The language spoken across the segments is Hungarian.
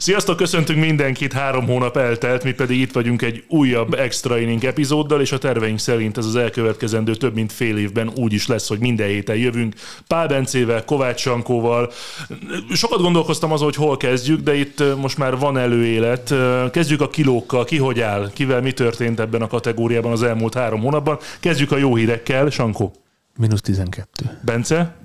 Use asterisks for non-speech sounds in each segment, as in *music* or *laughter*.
Sziasztok, köszöntünk mindenkit, három hónap eltelt, mi pedig itt vagyunk egy újabb extra inning epizóddal, és a terveink szerint ez az elkövetkezendő több mint fél évben úgy is lesz, hogy minden héten jövünk. Pál Bencével, Kovács Sankóval. Sokat gondolkoztam azon, hogy hol kezdjük, de itt most már van előélet. Kezdjük a kilókkal, ki hogy áll, kivel mi történt ebben a kategóriában az elmúlt három hónapban. Kezdjük a jó hírekkel, Sankó. Minusz 12. Bence?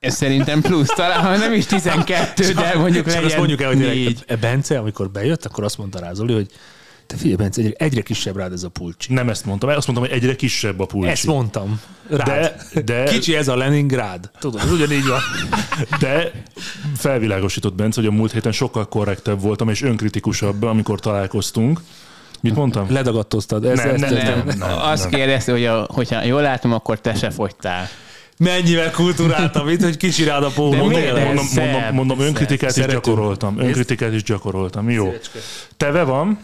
Ez szerintem plusz, talán ha nem is 12, de mondjuk Csak legyen azt mondjuk el, hogy négy. tényleg Bence, amikor bejött, akkor azt mondta rá Zoli, hogy te figyelj, Bence, egyre, egyre kisebb rád ez a pulcsi. Nem ezt mondtam, azt mondtam, hogy egyre kisebb a pulcsi. Ezt mondtam. Rád. De, de, Kicsi ez a Leningrád. Tudod, ez ugyanígy van. *laughs* de felvilágosított Bence, hogy a múlt héten sokkal korrektebb voltam és önkritikusabb, amikor találkoztunk. Mit mondtam? Ledagadtoztad. Ez, Nem, ezt nem, értem. Nem, nem, azt nem. kérdezte, hogy a, hogyha jól látom, akkor te se fogytál. Mennyivel kultúráltam itt, hogy kicsi rád a De póló. miért tényleg. nem? Mondom, szebb, mondom, mondom szebb. önkritikát is gyakoroltam. Önkritikát is gyakoroltam. Jó. Teve van?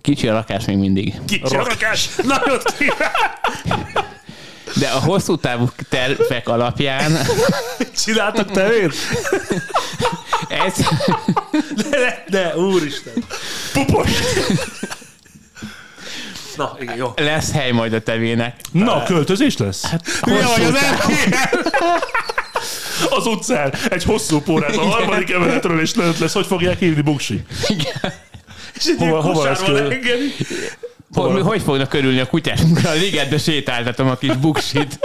Kicsi a lakás még mindig. Kicsi rakás! Nagyot De a hosszú távú tervek alapján Csináltak tevét? ez, De, de, úristen. Pupos! Na, igen, jó. lesz hely majd a tevének. Na, költözés lesz? Mi vagy Hosszú az *laughs* Az utcán egy hosszú pórát a harmadik emeletről és lent lesz. Hogy fogják hívni Buksi? És egy Hova- hova lesz kö- leengedi. Hogy, hogy fognak körülni a kutyásunkra? A ligetbe sétáltatom a kis buksit.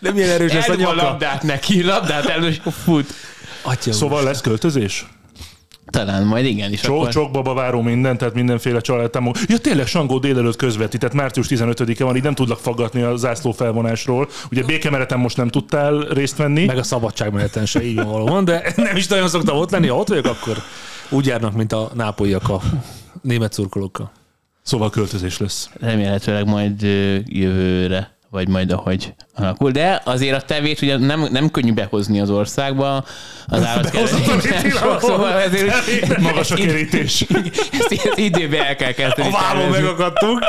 De milyen erős lesz a nyaka. labdát neki, labdát elő, és fut. Atya Szóval lesz költözés? Talán majd igen is. Csok, akkor... csok baba váró minden, tehát mindenféle családtámog. Ja, tényleg Sangó délelőtt közvetített, március 15-e van, így nem tudlak faggatni a zászló felvonásról. Ugye békemereten most nem tudtál részt venni. Meg a szabadságmeneten se így van de *laughs* nem is nagyon szoktam ott lenni, ha ott vagyok, akkor úgy járnak, mint a nápolyiak a német szurkolókkal. Szóval költözés lesz. remélhetőleg majd jövőre, vagy majd ahogy alakul. De azért a tevét ugye nem, nem könnyű behozni az országba, az állatkereskedelem szóval ezért *laughs* Magas a kerítés. *laughs* ezt, ezt időben el kell kezdeni. A vállon tervezni. megakadtunk.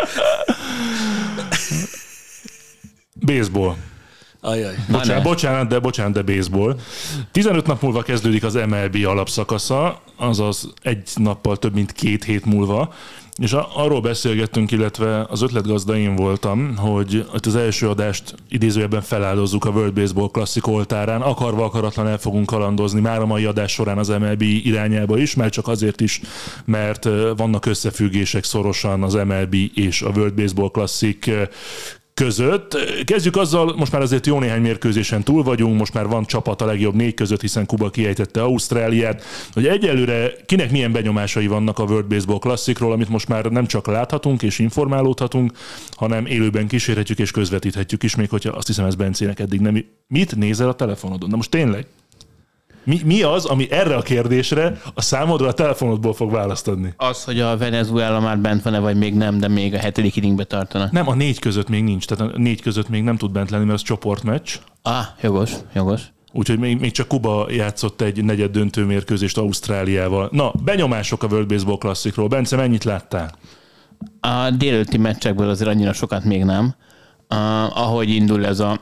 Baseball. Ajaj. Bocsánat, bocsánat, de bocsánat, de baseball. 15 nap múlva kezdődik az MLB alapszakasza, azaz egy nappal több mint két hét múlva. És arról beszélgettünk, illetve az ötletgazda én voltam, hogy az első adást idézőjelben feláldozzuk a World Baseball Classic oltárán. Akarva akaratlan el fogunk kalandozni már a mai adás során az MLB irányába is, már csak azért is, mert vannak összefüggések szorosan az MLB és a World Baseball Classic között. Kezdjük azzal, most már azért jó néhány mérkőzésen túl vagyunk, most már van csapat a legjobb négy között, hiszen Kuba kiejtette Ausztráliát, hogy egyelőre kinek milyen benyomásai vannak a World Baseball Classicról, amit most már nem csak láthatunk és informálódhatunk, hanem élőben kísérhetjük és közvetíthetjük is, még hogyha azt hiszem ez Bencének eddig nem... Mit nézel a telefonodon? Na most tényleg? Mi, mi az, ami erre a kérdésre a számodra a telefonodból fog választ adni? Az, hogy a Venezuela már bent van-e, vagy még nem, de még a hetedik inningbe tartanak. Nem, a négy között még nincs, tehát a négy között még nem tud bent lenni, mert az csoportmeccs. Ah, jogos, jogos. Úgyhogy még, még csak Kuba játszott egy negyed döntő mérkőzést Ausztráliával. Na, benyomások a World Baseball Classicról. Bence, mennyit láttál? A délőtti meccsekből azért annyira sokat még nem. Uh, ahogy indul ez a,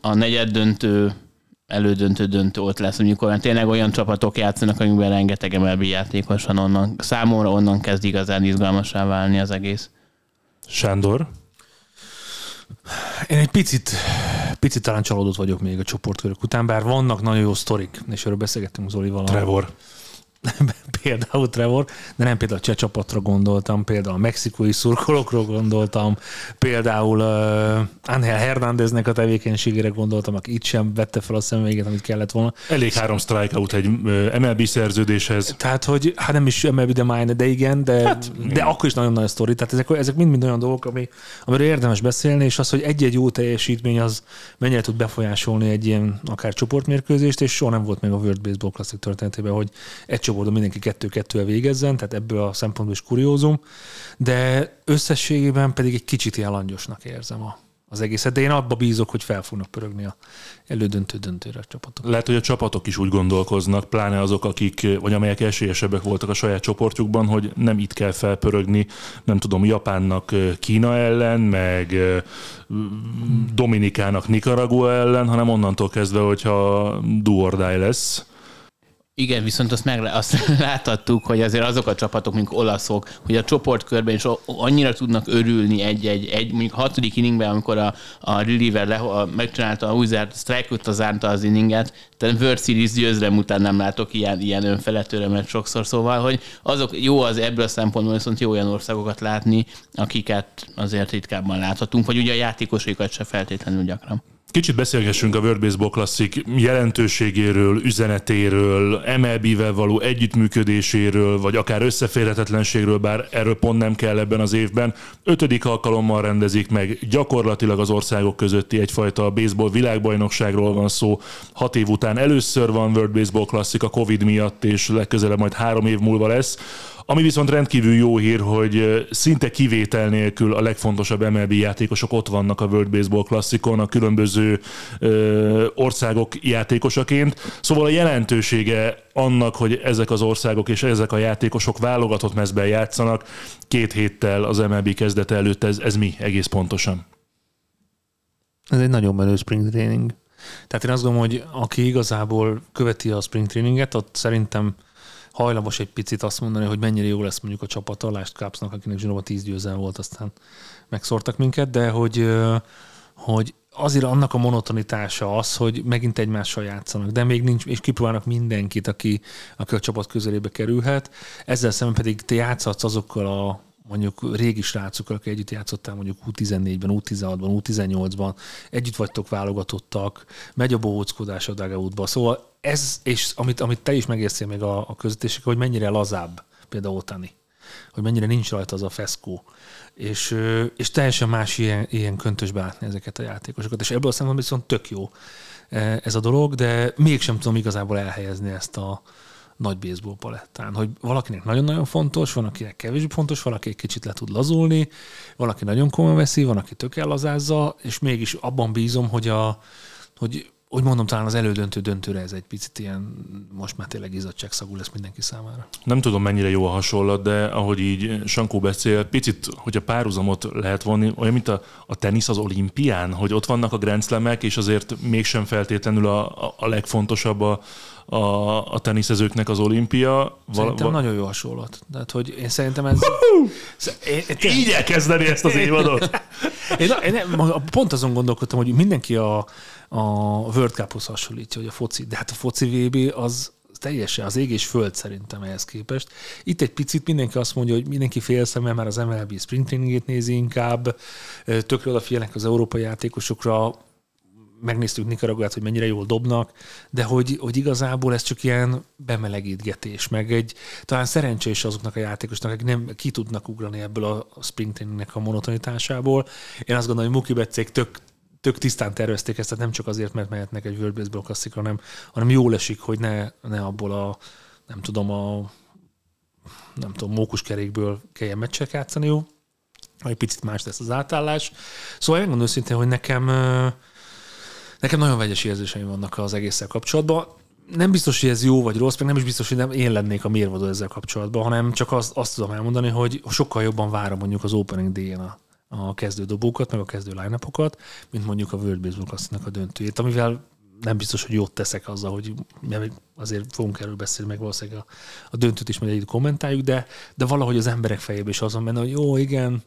a negyed döntő, elődöntő döntő ott lesz, amikor már tényleg olyan csapatok játszanak, amikben rengeteg MLB játékos van onnan. Számomra onnan kezd igazán izgalmasá válni az egész. Sándor? Én egy picit, picit talán csalódott vagyok még a csoportkörök után, bár vannak nagyon jó sztorik, és erről beszélgettünk Zolival. a- Trevor. *laughs* például Trevor, de nem például a cseh csapatra gondoltam, például a mexikói szurkolókról gondoltam, például uh, Angel Hernándeznek a tevékenységére gondoltam, aki itt sem vette fel a szemüveget, amit kellett volna. Elég három strikeout egy MLB szerződéshez. Tehát, hogy hát nem is MLB, de minor, de igen, de, hát, de akkor is nagyon nagy sztori. Tehát ezek, ezek mind-mind olyan dolgok, ami, amiről érdemes beszélni, és az, hogy egy-egy jó teljesítmény az mennyire tud befolyásolni egy ilyen akár csoportmérkőzést, és soha nem volt meg a World Baseball Classic történetében, hogy egy csoportban mindenki kettő-kettővel végezzen, tehát ebből a szempontból is kuriózum, de összességében pedig egy kicsit ilyen langyosnak érzem a, az egészet, de én abba bízok, hogy fel fognak pörögni a elődöntő döntőre a csapatok. Lehet, hogy a csapatok is úgy gondolkoznak, pláne azok, akik, vagy amelyek esélyesebbek voltak a saját csoportjukban, hogy nem itt kell felpörögni, nem tudom, Japánnak Kína ellen, meg Dominikának Nicaragua ellen, hanem onnantól kezdve, hogyha do lesz, igen, viszont azt, meg, azt *laughs* láthattuk, hogy azért azok a csapatok, mint olaszok, hogy a csoportkörben is annyira tudnak örülni egy-egy, egy, mondjuk a hatodik inningben, amikor a, a reliever le, a, megcsinálta a Wizard, strike-ot zárta az inninget, tehát World Series győzrem után nem látok ilyen, ilyen önfelett örömet sokszor, szóval, hogy azok jó az ebből a szempontból, viszont jó olyan országokat látni, akiket azért ritkábban láthatunk, vagy ugye a játékosaikat se feltétlenül gyakran. Kicsit beszélgessünk a World Baseball Classic jelentőségéről, üzenetéről, MLB-vel való együttműködéséről, vagy akár összeférhetetlenségről, bár erről pont nem kell ebben az évben. Ötödik alkalommal rendezik meg, gyakorlatilag az országok közötti egyfajta baseball világbajnokságról van szó. Hat év után először van World Baseball Classic a Covid miatt, és legközelebb majd három év múlva lesz. Ami viszont rendkívül jó hír, hogy szinte kivétel nélkül a legfontosabb MLB játékosok ott vannak a World Baseball Classicon, a különböző ö, országok játékosaként. Szóval a jelentősége annak, hogy ezek az országok és ezek a játékosok válogatott mezben játszanak, két héttel az MLB kezdete előtt, ez, ez mi egész pontosan? Ez egy nagyon menő spring training. Tehát én azt gondolom, hogy aki igazából követi a spring traininget, ott szerintem hajlamos egy picit azt mondani, hogy mennyire jó lesz mondjuk a csapat a Last Cupsnak, akinek zsinóban 10 győzelme volt, aztán megszórtak minket, de hogy, hogy azért annak a monotonitása az, hogy megint egymással játszanak, de még nincs, és kipróbálnak mindenkit, aki, aki a csapat közelébe kerülhet. Ezzel szemben pedig te játszhatsz azokkal a mondjuk régi srácokkal, akik együtt játszottál mondjuk U14-ben, U16-ban, U18-ban, együtt vagytok válogatottak, megy a bohóckodás a dugoutba. Szóval ez, és amit, amit te is megérszél még a, a közvetések, hogy mennyire lazább például Otani, hogy mennyire nincs rajta az a feszkó. És, és teljesen más ilyen, ilyen köntösbe látni ezeket a játékosokat. És ebből a szempontból viszont tök jó ez a dolog, de mégsem tudom igazából elhelyezni ezt a, nagy baseball palettán, hogy valakinek nagyon-nagyon fontos, van, akinek kevésbé fontos, valaki egy kicsit le tud lazulni, valaki nagyon komolyan veszi, van, aki tök ellazázza, és mégis abban bízom, hogy a, hogy úgy mondom, talán az elődöntő döntőre ez egy picit ilyen, most már tényleg izzadságszagú lesz mindenki számára. Nem tudom, mennyire jó a hasonlat, de ahogy így Sankó beszél, picit, hogyha párhuzamot lehet vonni, olyan, mint a, a tenisz az olimpián, hogy ott vannak a grenzlemek, és azért mégsem feltétlenül a, a, a legfontosabb a, a, a teniszezőknek az olimpia. Szerintem val- nagyon jó hasonlat. Tehát, hogy én szerintem ez... én, én, Így elkezdeni ezt az évadot. *laughs* én, én, pont azon gondolkodtam, hogy mindenki a, a World Cup-hoz hasonlítja, hogy a foci, de hát a foci VB az teljesen az ég és föld szerintem ehhez képest. Itt egy picit mindenki azt mondja, hogy mindenki félszemmel már az MLB sprint trainingét nézi inkább, tökre odafigyelnek az európai játékosokra, megnéztük Nicaraguát, hogy mennyire jól dobnak, de hogy, hogy igazából ez csak ilyen bemelegítgetés, meg egy talán szerencsés azoknak a játékosnak, akik nem ki tudnak ugrani ebből a spring trainingnek a monotonitásából. Én azt gondolom, hogy Muki Becék tök, tök tisztán tervezték ezt, tehát nem csak azért, mert mehetnek egy World Baseball Classic, hanem, hanem jól esik, hogy ne, ne abból a, nem tudom, a nem tudom, mókuskerékből kelljen meccsek játszani, jó? Egy picit más lesz az átállás. Szóval én gondolom szintén, hogy nekem Nekem nagyon vegyes érzéseim vannak az egésszel kapcsolatban. Nem biztos, hogy ez jó vagy rossz, meg nem is biztos, hogy nem én lennék a mérvadó ezzel kapcsolatban, hanem csak azt, azt tudom elmondani, hogy sokkal jobban várom mondjuk az opening day a, a kezdő dobókat, meg a kezdő line mint mondjuk a World Baseball classic a döntőjét, amivel nem biztos, hogy jót teszek azzal, hogy azért fogunk erről beszélni, meg valószínűleg a, a döntőt is majd egy kommentáljuk, de, de valahogy az emberek fejében is azon benne, hogy jó, igen,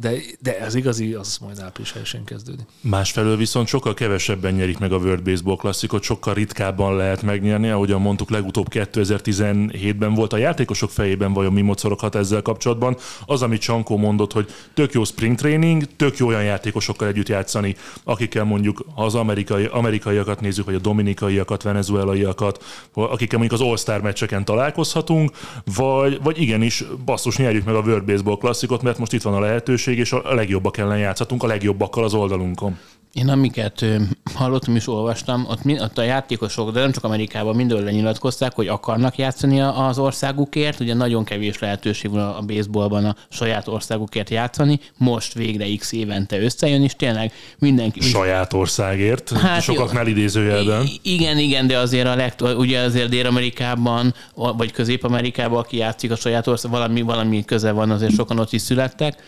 de, de az igazi, az majd április elsőn kezdődik. Másfelől viszont sokkal kevesebben nyerik meg a World Baseball klasszikot, sokkal ritkábban lehet megnyerni, ahogyan mondtuk, legutóbb 2017-ben volt a játékosok fejében, vajon mi mocoroghat ezzel kapcsolatban. Az, amit Csankó mondott, hogy tök jó spring training, tök jó olyan játékosokkal együtt játszani, akikkel mondjuk, ha az amerikai, amerikaiakat nézzük, vagy a dominikaiakat, venezuelaiakat, akikkel mondjuk az All-Star meccseken találkozhatunk, vagy, vagy igenis basszus nyerjük meg a World Baseball klasszikot, mert most itt van a lehetőség, lehetőség, és a legjobbak ellen játszhatunk, a legjobbakkal az oldalunkon. Én amiket hallottam és olvastam, ott, ott a játékosok, de nem csak Amerikában, mindenhol lenyilatkozták, hogy akarnak játszani az országukért. Ugye nagyon kevés lehetőség van a baseballban a saját országukért játszani. Most végre x évente összejön, és tényleg mindenki... Saját országért? Hát Sokaknál idézőjelben. Igen, igen, de azért a legt, ugye azért Dél-Amerikában, vagy Közép-Amerikában, aki játszik a saját ország, valami, valami köze van, azért sokan ott is születtek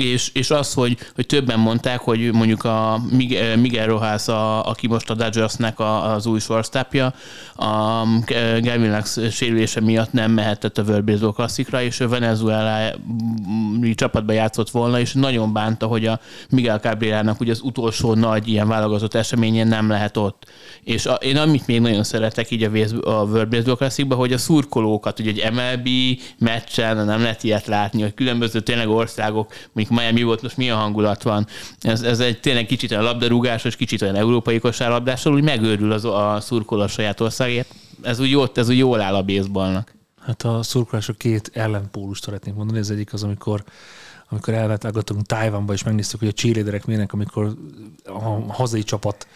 és, és az, hogy, hogy többen mondták, hogy mondjuk a Miguel Rojas, a, aki most a Dodgersnek a, az új shortstopja, a Gavin Lux sérülése miatt nem mehetett a World Baseball klasszikra, és ő Venezuela csapatban játszott volna, és nagyon bánta, hogy a Miguel Cabrillának ugye az utolsó nagy ilyen válogatott eseményen nem lehet ott. És a, én amit még nagyon szeretek így a, a World Baseball klasszikban, hogy a szurkolókat, ugye egy MLB meccsen nem lehet ilyet látni, hogy különböző tényleg országok, mondjuk Miami volt, most milyen hangulat van. Ez, ez egy tényleg kicsit olyan labdarúgásos, kicsit olyan európai kosárlabdással, úgy megőrül az, a szurkoló a saját országért. Ez úgy, jó, ez úgy jól áll a baseballnak. Hát a szurkolások két ellenpólust szeretnék mondani. Ez egyik az, amikor amikor elvetágottunk Tájvánba, és megnéztük, hogy a cheerleaderek milyenek, amikor a hazai csapat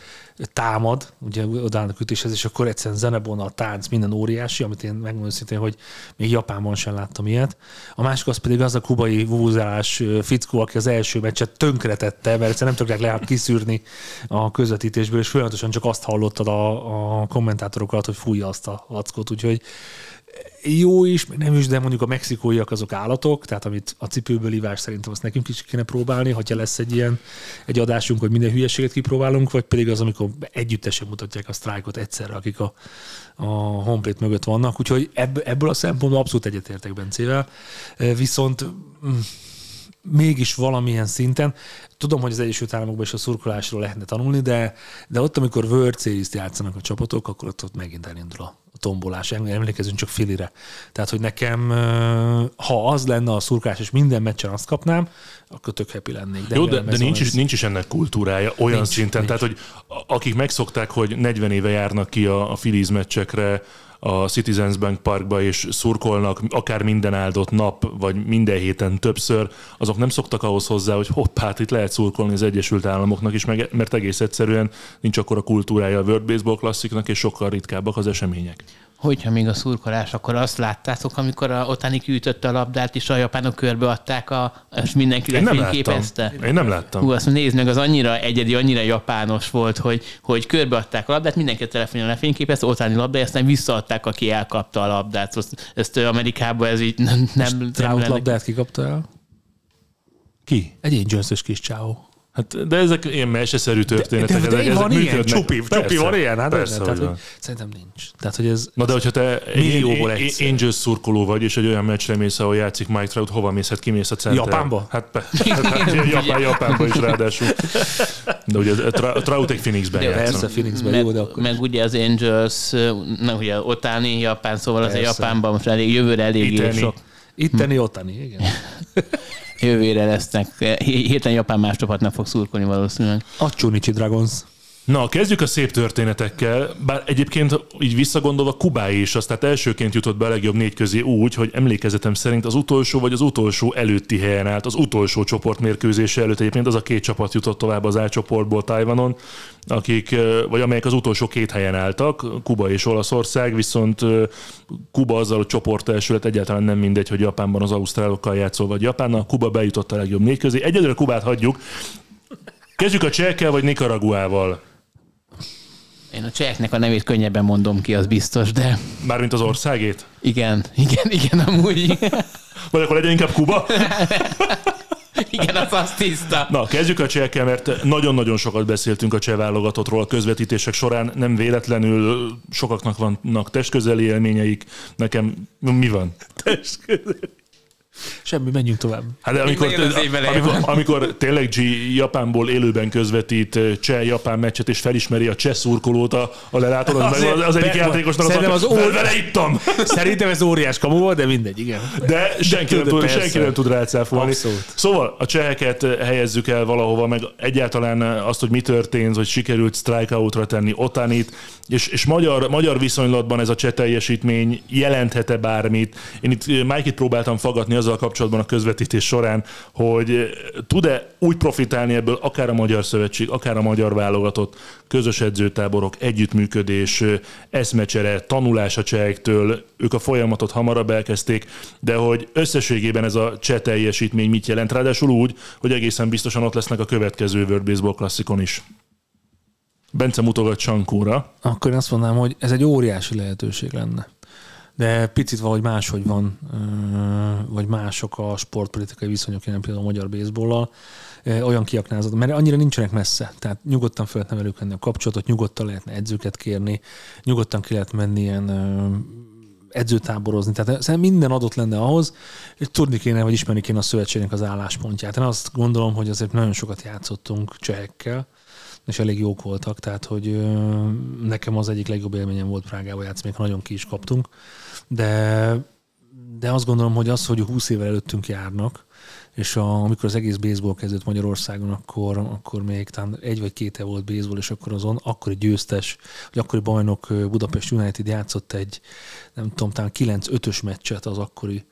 támad, ugye odállnak ütéshez, és akkor egyszerűen a tánc, minden óriási, amit én megmondom szintén, hogy még Japánban sem láttam ilyet. A másik az pedig az a kubai vúzálás fickó, aki az első meccset tönkretette, mert egyszerűen nem tudják lehet kiszűrni a közvetítésből, és folyamatosan csak azt hallottad a, a kommentátorok hogy fújja azt a lackot, úgyhogy jó is, meg nem is, de mondjuk a mexikóiak azok állatok, tehát amit a cipőből ivás szerintem azt nekünk is kéne próbálni, hogyha lesz egy ilyen egy adásunk, hogy minden hülyeséget kipróbálunk, vagy pedig az, amikor együttesen mutatják a sztrájkot egyszerre, akik a, a honplate mögött vannak. Úgyhogy ebből a szempontból abszolút egyetértek Bencével. Viszont mm, mégis valamilyen szinten. Tudom, hogy az Egyesült Államokban is a szurkolásról lehetne tanulni, de, de ott, amikor World series játszanak a csapatok, akkor ott, ott megint elindul a tombolás. Emlékezünk csak Filire. Tehát, hogy nekem, ha az lenne a szurkás, és minden meccsen azt kapnám, akkor tök happy lennék. De Jó, de, de nincs, is, nincs is ennek kultúrája olyan nincs, szinten. Nincs. Tehát, hogy akik megszokták, hogy 40 éve járnak ki a, a Phillies meccsekre, a Citizens Bank Parkba, és szurkolnak akár minden áldott nap, vagy minden héten többször, azok nem szoktak ahhoz hozzá, hogy hopp, hát itt lehet szurkolni az Egyesült Államoknak is, mert egész egyszerűen nincs akkor a kultúrája a World Baseball klassziknak, és sokkal ritkábbak az események hogyha még a szurkolás, akkor azt láttátok, amikor a Otani kiütötte a labdát, és a japánok körbeadták, a, és mindenki lefényképezte? Én nem láttam. Hú, azt nézd meg, az annyira egyedi, annyira japános volt, hogy, hogy körbeadták a labdát, mindenki a telefonon lefényképezte, Otani labdája, aztán visszaadták, aki elkapta a labdát. Ezt, ezt Amerikában ez így nem... nem, nem labdát kikapta el? Ki? Egy Angels-ös kis csáó. Hát, de ezek ilyen meseszerű történetek. De, de, de ezek, van ilyen, csupi, csupi van ilyen? Hát persze, tehát, hogy szerintem nincs. Tehát, hogy ez Na de hogyha te millióból egy Angels szurkoló vagy, és egy olyan meccsre mész, ahol játszik Mike Trout, hova mész? Hát kimész a centre? Japánba? Hát, *laughs* hát, hát Japán, Japánba is ráadásul. De ugye a Trout egy Phoenixben játszik. Persze, Phoenixben meg, jó, de akkor Meg ugye az Angels, na ugye Otani, Japán, szóval az a Japánban most elég, jövőre elég sok. Itteni, Otani, igen. *laughs* Jövőre lesznek. Hirtelen Japán más csapatnak fog szurkolni valószínűleg. A Chunichi Dragons. Na, kezdjük a szép történetekkel, bár egyébként így visszagondolva Kubái is, azt tehát elsőként jutott be a legjobb négy közé úgy, hogy emlékezetem szerint az utolsó vagy az utolsó előtti helyen állt, az utolsó csoportmérkőzése előtt egyébként az a két csapat jutott tovább az A csoportból Tajvanon, akik, vagy amelyek az utolsó két helyen álltak, Kuba és Olaszország, viszont Kuba azzal a csoport első lett egyáltalán nem mindegy, hogy Japánban az ausztrálokkal játszol, vagy Japánnal, Kuba bejutott a legjobb négy közé. Egyelőre Kubát hagyjuk, Kezdjük a csehekkel, vagy Nicaraguával? Én a cseheknek a nevét könnyebben mondom ki, az biztos, de... Mármint az országét? Igen, igen, igen, amúgy. *laughs* Vagy akkor legyen inkább Kuba? *laughs* Igen, az az tiszta. Na, kezdjük a csehekkel, mert nagyon-nagyon sokat beszéltünk a cseh válogatottról a közvetítések során. Nem véletlenül sokaknak vannak testközeli élményeik. Nekem mi van? Testközeli. *laughs* Semmi, menjünk tovább. Hát de amikor, az amikor, amikor tényleg G Japánból élőben közvetít ö, cseh-japán meccset, és felismeri a cseh szurkolót a, a lelátón, az, az, az egyik játékosnak Szerintem az az, ó- vele ittam! Szerintem ez óriás kamu volt, de mindegy, igen. De senki, nem tudod, tud, senki nem tud rácáfolni. Szóval a cseheket helyezzük el valahova, meg egyáltalán azt, hogy mi történt, hogy sikerült strikeoutra tenni Otanit, és, és magyar, magyar viszonylatban ez a cseh teljesítmény jelenthet-e bármit. Én itt Mike-it próbáltam fagadni azzal kapcsolatban a közvetítés során, hogy tud-e úgy profitálni ebből akár a Magyar Szövetség, akár a Magyar Válogatott, közös edzőtáborok, együttműködés, eszmecsere, tanulás a csehektől, ők a folyamatot hamarabb elkezdték, de hogy összességében ez a cseh teljesítmény mit jelent, ráadásul úgy, hogy egészen biztosan ott lesznek a következő World Baseball klasszikon is. Bence mutogat Sankóra. Akkor én azt mondanám, hogy ez egy óriási lehetőség lenne. De picit valahogy máshogy van, vagy mások a sportpolitikai viszonyok jelen például a magyar baseballlal, Ö, olyan kiaknázott, mert annyira nincsenek messze. Tehát nyugodtan fel lehetne velük a kapcsolatot, nyugodtan lehetne edzőket kérni, nyugodtan ki lehet menni ilyen edzőtáborozni. Tehát szerintem minden adott lenne ahhoz, hogy tudni kéne, vagy ismerni kéne a szövetségnek az álláspontját. Én azt gondolom, hogy azért nagyon sokat játszottunk csehekkel, és elég jók voltak, tehát hogy nekem az egyik legjobb élményem volt Prágába játszani, még nagyon ki is kaptunk, de, de azt gondolom, hogy az, hogy 20 évvel előttünk járnak, és a, amikor az egész baseball kezdődött Magyarországon, akkor, akkor még talán egy vagy két év volt baseball, és akkor azon akkori győztes, vagy akkori bajnok Budapest United játszott egy, nem tudom, talán 9-5-ös meccset az akkori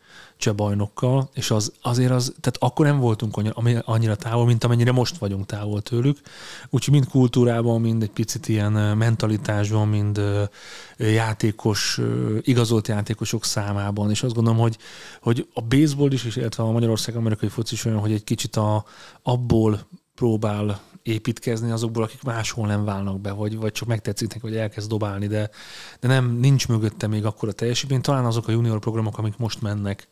cseh bajnokkal, és az, azért az, tehát akkor nem voltunk annyira, annyira távol, mint amennyire most vagyunk távol tőlük. Úgyhogy mind kultúrában, mind egy picit ilyen mentalitásban, mind játékos, igazolt játékosok számában, és azt gondolom, hogy, hogy a baseball is, és illetve a Magyarország amerikai foci is olyan, hogy egy kicsit a, abból próbál építkezni azokból, akik máshol nem válnak be, vagy, vagy csak megtetszik neki, vagy elkezd dobálni, de, de nem, nincs mögötte még akkor a teljesítmény. Talán azok a junior programok, amik most mennek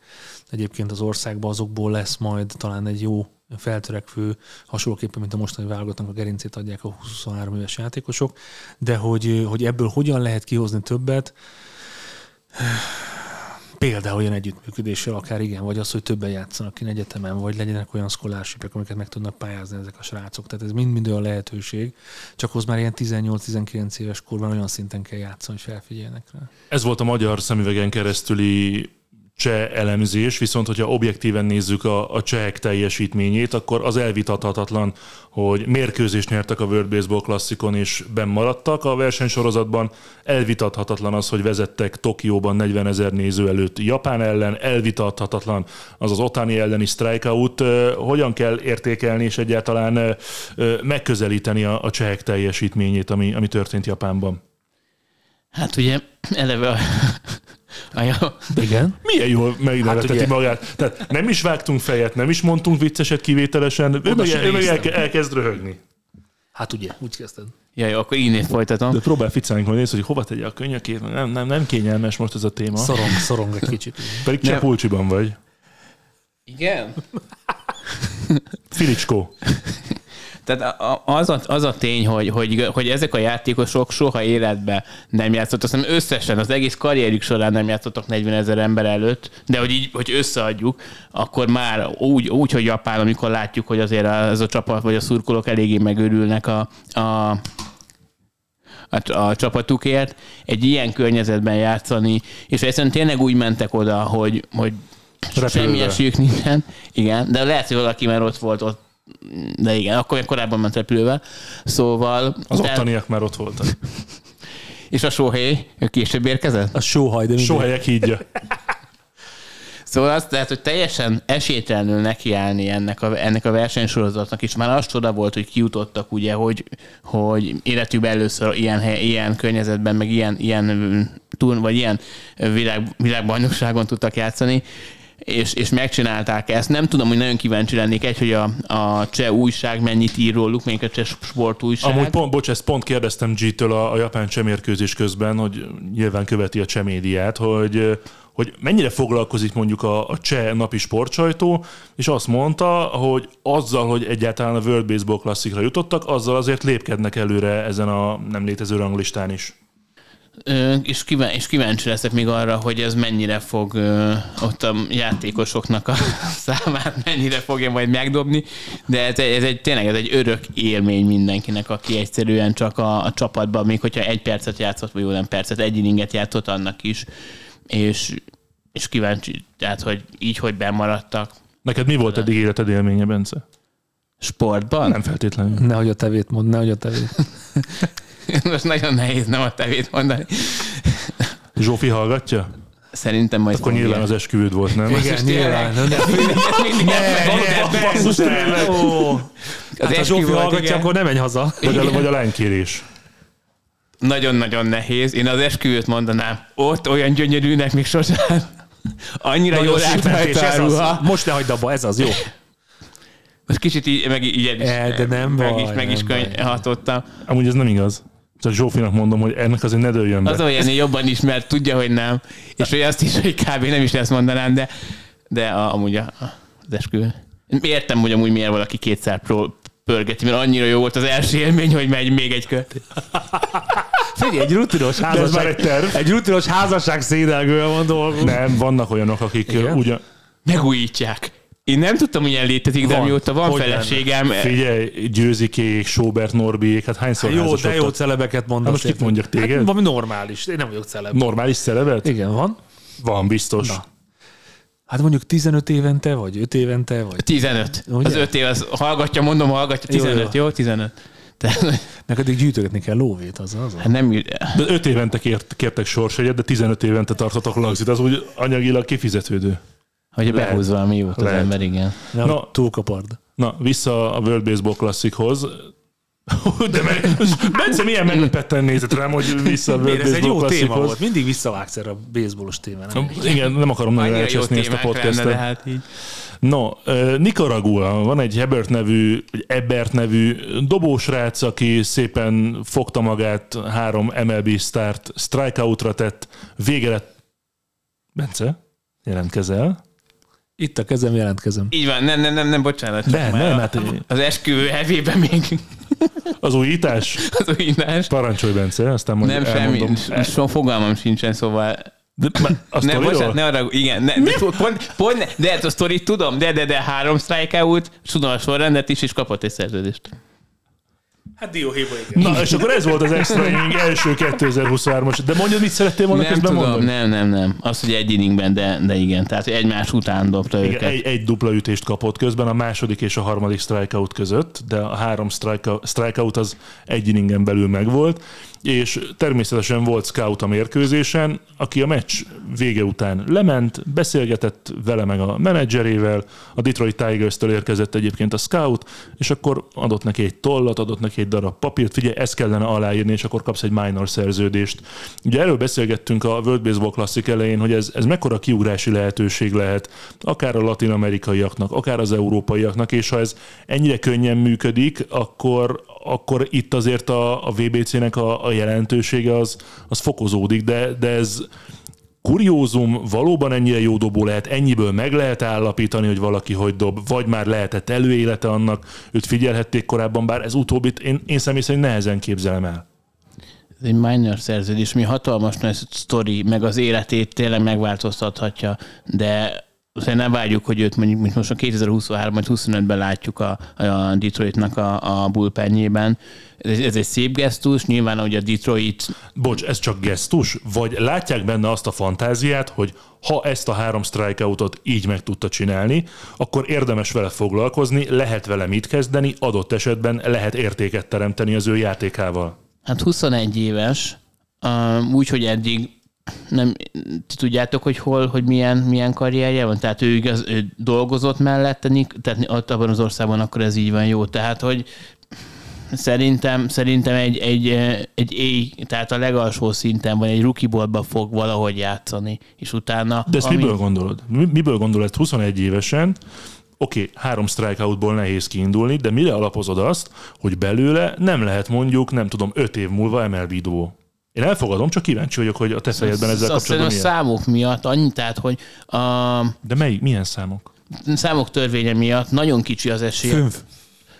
egyébként az országba, azokból lesz majd talán egy jó feltörekvő, hasonlóképpen, mint a mostani válogatnak a gerincét adják a 23 éves játékosok, de hogy, hogy ebből hogyan lehet kihozni többet, Például olyan együttműködéssel, akár igen, vagy az, hogy többen játszanak ki egyetemen, vagy legyenek olyan szkolárshipek, amiket meg tudnak pályázni ezek a srácok. Tehát ez mind-mind olyan lehetőség, csak az már ilyen 18-19 éves korban olyan szinten kell játszani, hogy felfigyeljenek rá. Ez volt a magyar szemüvegen keresztüli cseh elemzés, viszont hogyha objektíven nézzük a, a csehek teljesítményét, akkor az elvitathatatlan, hogy mérkőzést nyertek a World Baseball klasszikon és bennmaradtak a versenysorozatban. Elvitathatatlan az, hogy vezettek Tokióban 40 ezer néző előtt Japán ellen, elvitathatatlan az az Otani elleni strikeout. Hogyan kell értékelni és egyáltalán megközelíteni a, a csehek teljesítményét, ami, ami történt Japánban? Hát ugye eleve a, Igen. Milyen jól megneveteti Hát ugye- magát. Tehát nem is vágtunk fejet, nem is mondtunk vicceset kivételesen, ő meg, ő meg elke, elkezd röhögni. Hát ugye, úgy kezdted. jaj, akkor innét folytatom. De próbál ficálni, hogy néz, hogy hova tegye a könyökét, nem, nem, nem kényelmes most ez a téma. Szorong, szorong egy kicsit. Pedig csak pulcsiban vagy. Igen? Filicskó. Tehát az a, az a tény, hogy, hogy, hogy ezek a játékosok soha életben nem játszottak, hiszem összesen az egész karrierük során nem játszottak 40 ezer ember előtt, de hogy így, hogy összeadjuk, akkor már úgy, úgy, hogy Japán, amikor látjuk, hogy azért ez a csapat vagy a szurkolók eléggé megörülnek a, a a, a csapatukért, egy ilyen környezetben játszani, és egyszerűen tényleg úgy mentek oda, hogy, hogy semmi esélyük nincsen. Igen, de lehet, hogy valaki már ott volt ott, de igen, akkor még korábban ment repülővel. Szóval... Az de, ottaniak már ott voltak. *laughs* És a Sohei, ő később érkezett? A sóhaj, de mindegy. Sohelyek hídja. Szóval azt tehát, hogy teljesen esélytelenül nekiállni ennek a, ennek a versenysorozatnak, és már az csoda volt, hogy kijutottak, ugye, hogy, hogy életükben először ilyen, hely, ilyen környezetben, meg ilyen, ilyen túl, vagy ilyen világ, világbajnokságon tudtak játszani, és, és megcsinálták ezt. Nem tudom, hogy nagyon kíváncsi lennék egy, hogy a, a cseh újság mennyit ír róluk, még a cseh sportújság. Amúgy pont, bocs, ezt pont kérdeztem G-től a, a japán csemérkőzés közben, hogy nyilván követi a cseh médiát, hogy hogy mennyire foglalkozik mondjuk a, a cseh napi sportsajtó, és azt mondta, hogy azzal, hogy egyáltalán a World Baseball klasszikra jutottak, azzal azért lépkednek előre ezen a nem létező ranglistán is. És, kíváncsi, és kíváncsi leszek még arra, hogy ez mennyire fog ö, ott a játékosoknak a *laughs* számát mennyire fogja majd megdobni, de ez, egy- ez egy, tényleg ez egy örök élmény mindenkinek, aki egyszerűen csak a, a csapatban, még hogyha egy percet játszott, vagy jó nem percet, egy inninget játszott annak is, és, és kíváncsi, tehát, hogy így, hogy bemaradtak Neked mi volt eddig életed élménye, Bence? sportban. Nem feltétlenül. Nehogy a tevét mond, nehogy a tevét. *laughs* *laughs* Most nagyon nehéz nem a tevét mondani. Zsófi hallgatja? Szerintem majd Akkor nyilván az esküvőd volt, nem? Igen, nyilván. Ne, Mindig Basszus, tényleg. Hát ha Zsófi hallgatja, akkor nem menj haza. Vagy a, vagy a lánykérés. Nagyon-nagyon nehéz. Én az esküvőt mondanám. Ott olyan gyönyörűnek még sosem. Annyira Nagyon jól rajta a ruha. Most ne hagyd abba, ez az, jó. Most kicsit így, meg így is, E, de nem meg baj, is, meg is könyhatottam. Amúgy ez nem igaz. Csak Zsófinak mondom, hogy ennek azért ne dőljön be. Az olyan jobban ismert, tudja, hogy nem. És hogy azt is, hogy kb. nem is ezt mondanám, de, de a, amúgy a, az esküvő. Értem, hogy amúgy miért valaki kétszer pró, pörgeti, mert annyira jó volt az első élmény, hogy megy még egy kört. Figyelj, egy rutinos házasság, egy terv. egy rutinos házasság szédelgővel van dolgunk. Nem, vannak olyanok, akik Igen? ugyan... Megújítják. Én nem tudtam, hogy ilyen létezik, de Van. mióta van Hogy feleségem, Figyelj, Győzikék, Sobert, Norbiék, hát hányszor Jó, de jó celebeket mondasz. Hát most kit érted? mondjak téged? Hát, valami normális. Én nem vagyok celeb. Normális celebet? Igen, van. Van, biztos. Na. Hát mondjuk 15 évente, vagy 5 évente, vagy 15. Ugye? Az 5 év, az hallgatja, mondom, hallgatja, Jó, 15, jó? jó. 15. Tehát, meg addig gyűjtögetni kell lóvét, az az. hát nem, De 5 évente kért, kértek sorsegyet, de 15 évente tartotok lagzit. Az úgy anyagilag kifizetődő. Hogy Lehet. behúz valami jót az Lehet. ember, igen. Nem, Na. Na, túlkapard. Na, vissza a World Baseball Classichoz. De meg, Bence milyen meglepetten nézett rám, hogy vissza a World Miért ez egy Baseball jó téma Classichoz. volt. Mindig visszavágsz erre a baseballos témára. Igen, nem akarom nagyon elcseszni ezt a lenne, podcastet. de hát így. No, Nicaragua, van egy Hebert nevű, egy Ebert nevű dobósrác, aki szépen fogta magát, három MLB start strikeoutra tett, vége lett. Bence, jelentkezel? Itt a kezem, jelentkezem. Így van, nem, nem, nem, nem bocsánat. csak Nem, nem, hát Az esküvő hevében még *laughs* az újítás? az újítás. Parancsolj, Bence, aztán majd Nem semmi, elmondom. so fogalmam sincsen, szóval De, a *laughs* nem, bocsánat, ne arra, igen, ne, de, pont, pont, ne, de hát a sztorit tudom, de, de, de három strikeout, tudom a sorrendet is, és kapott egy szerződést. Hát dióhéjba igen. Na, és akkor ez volt az extra inning első 2023-as. De mondjad, mit szerettél volna Nem közben tudom, mondani? nem, nem, nem. Az, hogy egy inningben, de, de igen, tehát egymás után dobta Igen, őket. egy, egy dupla ütést kapott közben a második és a harmadik strikeout között, de a három strikeout, strikeout az egy inningen belül megvolt, és természetesen volt scout a mérkőzésen, aki a meccs vége után lement, beszélgetett vele meg a menedzserével, a Detroit Tigers-től érkezett egyébként a scout, és akkor adott neki egy tollat, adott neki egy darab papírt, figyelj, ezt kellene aláírni, és akkor kapsz egy minor szerződést. Ugye erről beszélgettünk a World Baseball Classic elején, hogy ez, ez mekkora kiugrási lehetőség lehet, akár a latin-amerikaiaknak, akár az európaiaknak, és ha ez ennyire könnyen működik, akkor, akkor itt azért a, a VBC-nek a, a jelentősége az, az fokozódik, de, de ez kuriózum, valóban ennyire jó dobó lehet, ennyiből meg lehet állapítani, hogy valaki hogy dob, vagy már lehetett előélete annak, őt figyelhették korábban, bár ez utóbbit én, én személy szerint nehezen képzelem el. Ez egy minor szerződés, mi hatalmas nagy sztori, meg az életét tényleg megváltoztathatja, de azért nem várjuk, hogy őt mondjuk, mint most a 2023 vagy 25-ben látjuk a, a Detroitnak a, a bullpenjében. Ez, ez egy szép gesztus, nyilván, hogy a Detroit Bocs, ez csak gesztus? Vagy látják benne azt a fantáziát, hogy ha ezt a három strikeoutot így meg tudta csinálni, akkor érdemes vele foglalkozni, lehet vele mit kezdeni, adott esetben lehet értéket teremteni az ő játékával. Hát 21 éves, uh, úgyhogy eddig nem ti tudjátok, hogy hol, hogy milyen, milyen karrierje van? Tehát ő, igaz, ő dolgozott mellette, tehát ott abban az országban akkor ez így van jó. Tehát, hogy szerintem, szerintem egy, egy, egy éj, tehát a legalsó szinten, vagy egy rukiboltba fog valahogy játszani, és utána... De ezt ami... miből gondolod? Mi- Miből gondolod ezt 21 évesen? Oké, okay, három strikeoutból nehéz kiindulni, de mire alapozod azt, hogy belőle nem lehet mondjuk, nem tudom, öt év múlva MLB dobó? Én elfogadom, csak kíváncsi vagyok, hogy a te fejedben ezzel Azt kapcsolatban a milyen. számok miatt annyi, tehát, hogy a De melyik, milyen számok? számok törvénye miatt nagyon kicsi az esély. Fünf.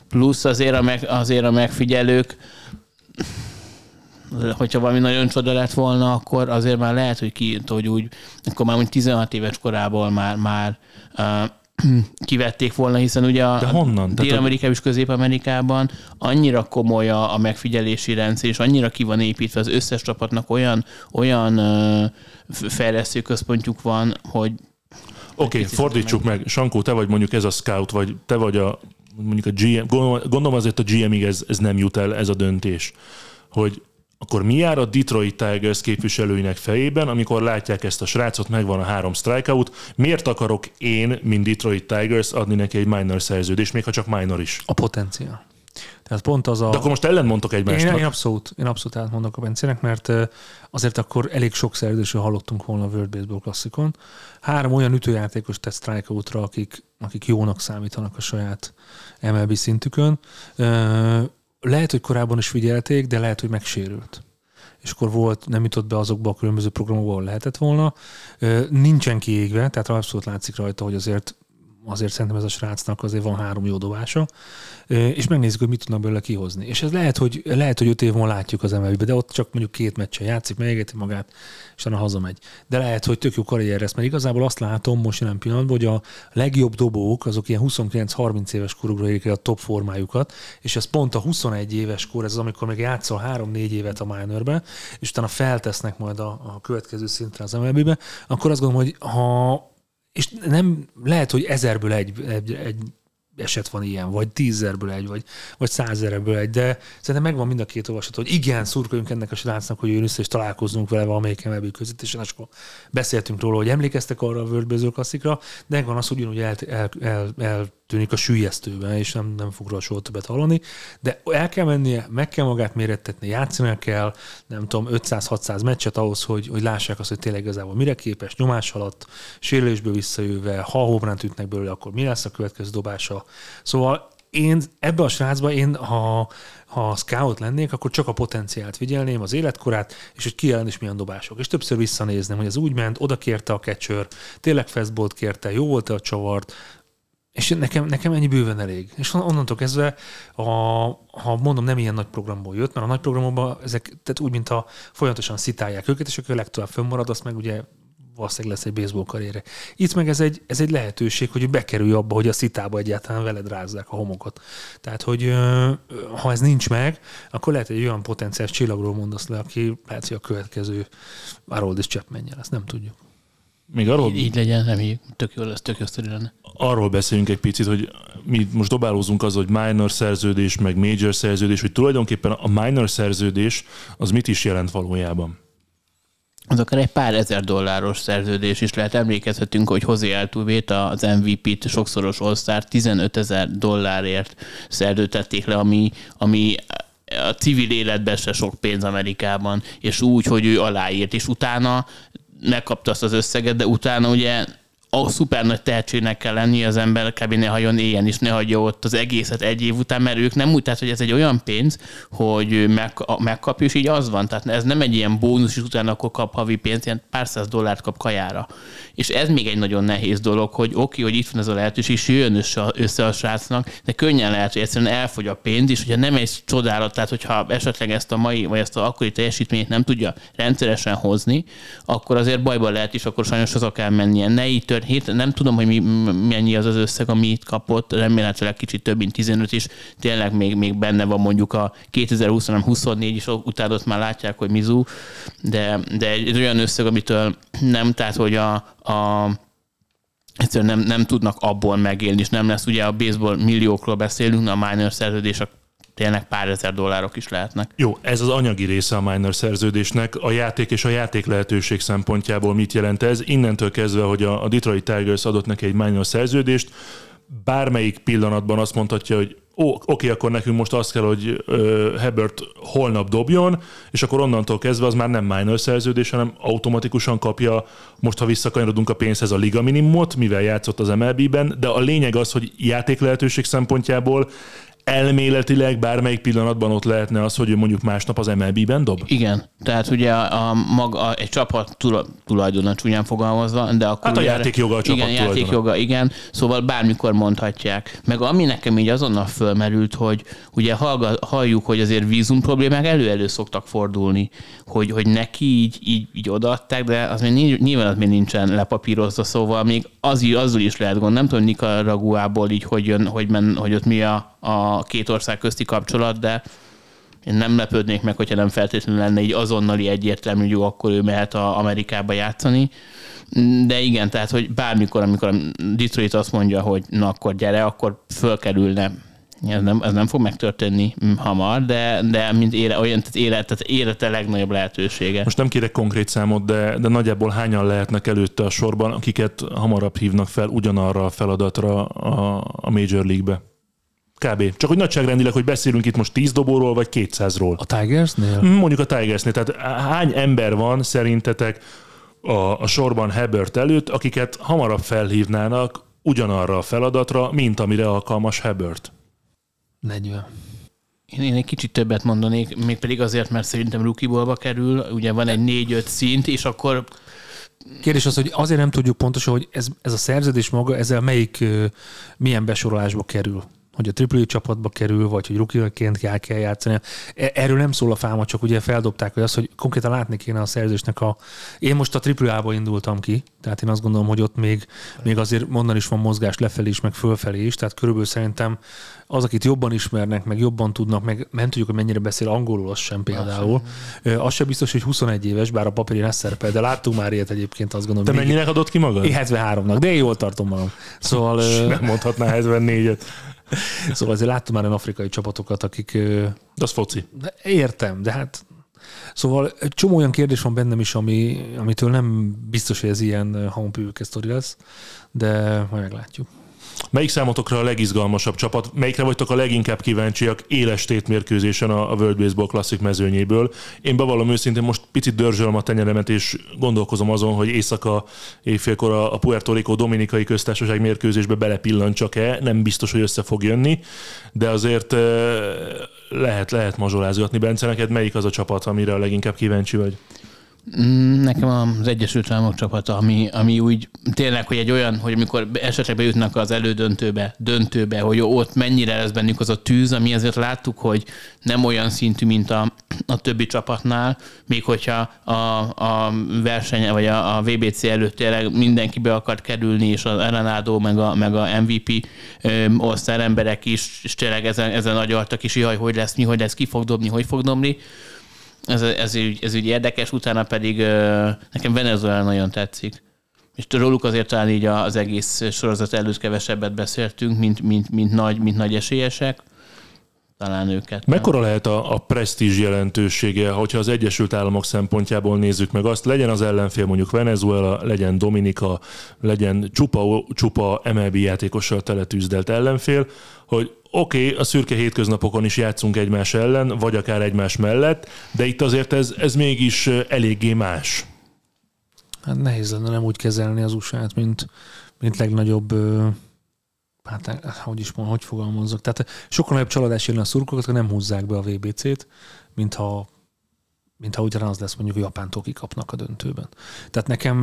Plusz azért a, meg, azért a megfigyelők hogyha valami nagyon csoda lett volna, akkor azért már lehet, hogy ki, hogy úgy, akkor már mondjuk 16 éves korából már, már uh, *clears throat* kivették volna, hiszen ugye a De honnan? Dél-Amerikában és Közép-Amerikában annyira komoly a, a megfigyelési rendszer, és annyira ki van építve az összes csapatnak olyan, olyan uh, fejlesztő központjuk van, hogy Oké, okay, fordítsuk meg. Sankó, te vagy mondjuk ez a scout, vagy te vagy a mondjuk a GM, gondolom azért a GM-ig ez, ez nem jut el, ez a döntés, hogy akkor mi jár a Detroit Tigers képviselőinek fejében, amikor látják ezt a srácot, megvan a három strikeout, miért akarok én, mint Detroit Tigers adni neki egy minor szerződést, még ha csak minor is? A potenciál. Tehát pont az a... De akkor most ellentmondtok egymásnak. Én, én abszolút, én abszolút átmondok a Bencének, mert azért akkor elég sok szerződésről hallottunk volna a World Baseball klasszikon. Három olyan ütőjátékos tett strikeoutra, akik, akik jónak számítanak a saját MLB szintükön. Lehet, hogy korábban is figyelték, de lehet, hogy megsérült és akkor volt, nem jutott be azokba a különböző programokba, ahol lehetett volna. Nincsen kiégve, tehát abszolút látszik rajta, hogy azért azért szerintem ez a srácnak azért van három jó dobása, és megnézzük, hogy mit tudnak belőle kihozni. És ez lehet, hogy, lehet, hogy öt év múlva látjuk az mlb de ott csak mondjuk két meccsen játszik, megégeti magát, és utána hazamegy. De lehet, hogy tök jó karrier lesz, mert igazából azt látom most jelen pillanatban, hogy a legjobb dobók, azok ilyen 29-30 éves korukra érik a top formájukat, és ez pont a 21 éves kor, ez az, amikor még játszol 3-4 évet a minorbe, és utána feltesznek majd a, a következő szintre az MLB-be, akkor azt gondolom, hogy ha és nem lehet, hogy ezerből egy, egy, egy eset van ilyen, vagy tízerből egy, vagy, vagy százerből egy, de szerintem megvan mind a két olvasat, hogy igen, szurkoljunk ennek a srácnak, hogy jön össze, és találkozzunk vele valamelyik MLB közvetítésen, és akkor beszéltünk róla, hogy emlékeztek arra a Baseball klasszikra, de megvan az, hogy ugyanúgy el, el, el, el tűnik a sűjesztőben, és nem, nem fog róla soha többet hallani, de el kell mennie, meg kell magát mérettetni, játszani kell, nem tudom, 500-600 meccset ahhoz, hogy, hogy lássák azt, hogy tényleg igazából mire képes, nyomás alatt, sérülésből visszajöve, ha hóbránt ütnek belőle, akkor mi lesz a következő dobása. Szóval én ebbe a srácba, én ha, ha scout lennék, akkor csak a potenciált figyelném, az életkorát, és hogy ki ellen is milyen dobások. És többször visszanézném, hogy az úgy ment, oda kérte a catcher, tényleg fastballt kérte, jó volt a csavart, és nekem, nekem ennyi bőven elég. És onnantól kezdve, a, ha mondom, nem ilyen nagy programból jött, mert a nagy programokban ezek, tehát úgy, mint a folyamatosan szitálják őket, és akkor legtovább fönnmarad, azt meg ugye valószínűleg lesz egy baseball karriere. Itt meg ez egy, ez egy lehetőség, hogy bekerülj abba, hogy a szitába egyáltalán veled rázzák a homokot. Tehát, hogy ha ez nincs meg, akkor lehet egy olyan potenciális csillagról mondasz le, aki lehet, hogy a következő Haroldis Chapman ezt nem tudjuk. Még arról... Így, így legyen, reméljük. Tök jó lesz, tök jó lenne. Arról beszéljünk egy picit, hogy mi most dobálózunk az, hogy minor szerződés, meg major szerződés, hogy tulajdonképpen a minor szerződés az mit is jelent valójában? Az akár egy pár ezer dolláros szerződés is lehet. Emlékezhetünk, hogy Hozé Eltúvét, az MVP-t, sokszoros all 15 ezer dollárért szerződtették le, ami, ami a civil életben se sok pénz Amerikában, és úgy, hogy ő aláírt, és utána megkapta azt az összeget, de utána ugye a szuper nagy tehetségnek kell lenni az ember, kb. ne hagyjon éljen is, ne hagyja ott az egészet egy év után, mert ők nem úgy, tehát hogy ez egy olyan pénz, hogy meg, megkapja, és így az van. Tehát ez nem egy ilyen bónusz, és utána akkor kap havi pénzt, ilyen pár száz dollárt kap kajára. És ez még egy nagyon nehéz dolog, hogy oké, okay, hogy itt van ez a lehetőség, és jön össze, össze a srácnak, de könnyen lehet, hogy egyszerűen elfogy a pénz, és hogyha nem egy csodálat, tehát hogyha esetleg ezt a mai, vagy ezt a akkori teljesítményt nem tudja rendszeresen hozni, akkor azért bajba lehet, és akkor sajnos az kell mennie. Ne így hét, nem tudom, hogy mi, mennyi az az összeg, amit kapott, remélhetőleg kicsit több, mint 15 is, tényleg még, még benne van mondjuk a 2020, 24 is, utána ott már látják, hogy Mizu, de, de egy olyan összeg, amitől nem, tehát hogy a, a egyszerűen nem, nem tudnak abból megélni, és nem lesz ugye a baseball milliókról beszélünk, a minor szerződés tényleg pár ezer dollárok is lehetnek. Jó, ez az anyagi része a minor szerződésnek. A játék és a játék lehetőség szempontjából mit jelent ez? Innentől kezdve, hogy a Detroit Tigers adott neki egy minor szerződést, bármelyik pillanatban azt mondhatja, hogy ó, oké, akkor nekünk most azt kell, hogy uh, Hebert holnap dobjon, és akkor onnantól kezdve az már nem minor szerződés, hanem automatikusan kapja, most ha visszakanyarodunk a pénzhez a liga minimumot, mivel játszott az MLB-ben, de a lényeg az, hogy játék lehetőség szempontjából elméletileg bármelyik pillanatban ott lehetne az, hogy ő mondjuk másnap az MLB-ben dob? Igen, tehát ugye a, a maga, egy csapat tulajdona csúnyán fogalmazva, de akkor Hát a játékjoga a csapat Igen, tulajdona. játékjoga, igen, szóval bármikor mondhatják. Meg ami nekem így azonnal fölmerült, hogy ugye hallga, halljuk, hogy azért vízum problémák elő-elő szoktak fordulni, hogy, hogy neki így, így, így odaadták, de az még nyilván az még nincsen lepapírozva, szóval még az, azzal is lehet gond. Nem tudom, Nicaraguából így hogy jön, hogy, men, hogy ott mi a, a két ország közti kapcsolat, de én nem lepődnék meg, hogyha nem feltétlenül lenne így azonnali egyértelmű, hogy jó, akkor ő mehet a Amerikába játszani. De igen, tehát, hogy bármikor, amikor a Detroit azt mondja, hogy na akkor gyere, akkor fölkerülne. Ez nem, ez nem fog megtörténni hamar, de, de mint éle, olyan, tehát élet, tehát élete legnagyobb lehetősége. Most nem kérek konkrét számot, de, de nagyjából hányan lehetnek előtte a sorban, akiket hamarabb hívnak fel ugyanarra a feladatra a, a Major League-be? Kb. Csak hogy nagyságrendileg, hogy beszélünk itt most 10 dobóról, vagy 200-ról. A Tigersnél? Mondjuk a Tigersnél. Tehát hány ember van szerintetek a, a sorban Hebert előtt, akiket hamarabb felhívnának ugyanarra a feladatra, mint amire alkalmas Hebert? 40. Én, én egy kicsit többet mondanék, mégpedig azért, mert szerintem rookie kerül, ugye van egy 4-5 szint, és akkor Kérdés az, hogy azért nem tudjuk pontosan, hogy ez, ez a szerződés maga, ezzel melyik, milyen besorolásba kerül. Hogy a AAA csapatba kerül, vagy hogy rukiaként kell, kell játszani. E- Erről nem szól a fáma, csak ugye feldobták, hogy az, hogy konkrétan látni kéne a szerződésnek a... Én most a AAA-ba indultam ki, tehát én azt gondolom, hogy ott még, még azért mondan is van mozgás lefelé is, meg fölfelé is, tehát körülbelül szerintem az, akit jobban ismernek, meg jobban tudnak, meg nem tudjuk, hogy mennyire beszél angolul, az sem például. Ö, Az sem biztos, hogy 21 éves, bár a papírján ez szerepel, de láttunk már ilyet egyébként, azt gondolom. Te mennyinek adott ki magad? Én 73-nak, de én jól tartom magam. Szóval, Nem mondhatná 74-et. *laughs* szóval azért láttam már olyan afrikai csapatokat, akik... De az foci. de értem, de hát... Szóval egy csomó olyan kérdés van bennem is, ami, amitől nem biztos, hogy ez ilyen hampőke sztori lesz, de majd meglátjuk. Melyik számotokra a legizgalmasabb csapat? Melyikre vagytok a leginkább kíváncsiak éles tétmérkőzésen a World Baseball Classic mezőnyéből? Én bevallom őszintén, most picit dörzsölöm a tenyeremet, és gondolkozom azon, hogy éjszaka éjfélkor a Puerto Rico Dominikai Köztársaság mérkőzésbe belepillantsak-e. Nem biztos, hogy össze fog jönni, de azért eh, lehet, lehet mazsolázgatni. Bence, neked melyik az a csapat, amire a leginkább kíváncsi vagy? Mm, Nekem az Egyesült Államok csapata, ami, ami úgy tényleg, hogy egy olyan, hogy amikor esetleg bejutnak az elődöntőbe, döntőbe, hogy ott mennyire lesz bennük az a tűz, ami azért láttuk, hogy nem olyan szintű, mint a, a többi csapatnál, még hogyha a, a verseny, vagy a, a VBC előtt tényleg mindenki be akart kerülni, és az Arenado, meg a, meg a MVP osztár emberek is, és tényleg ezen, ezen agyaltak is, jaj, hogy lesz, mi, hogy lesz, ki fog dobni, hogy fog dobni ez, ez, úgy, ez úgy érdekes, utána pedig nekem Venezuela nagyon tetszik. És róluk azért talán így az egész sorozat előtt kevesebbet beszéltünk, mint, mint, mint, nagy, mint nagy esélyesek. Talán őket. Mekkora lehet a, a presztízs jelentősége, hogyha az Egyesült Államok szempontjából nézzük meg azt, legyen az ellenfél mondjuk Venezuela, legyen Dominika, legyen csupa, csupa MLB játékossal teletűzdelt ellenfél, hogy oké, okay, a szürke hétköznapokon is játszunk egymás ellen, vagy akár egymás mellett, de itt azért ez, ez mégis eléggé más. Hát nehéz lenne nem úgy kezelni az USA-t, mint, mint legnagyobb hát hogy is mondom, hogy fogalmazzak. Tehát sokkal nagyobb csalódás jön a szurkokat, hogy nem húzzák be a VBC-t, mintha mintha ugyanaz lesz mondjuk, hogy Japántól kikapnak a döntőben. Tehát nekem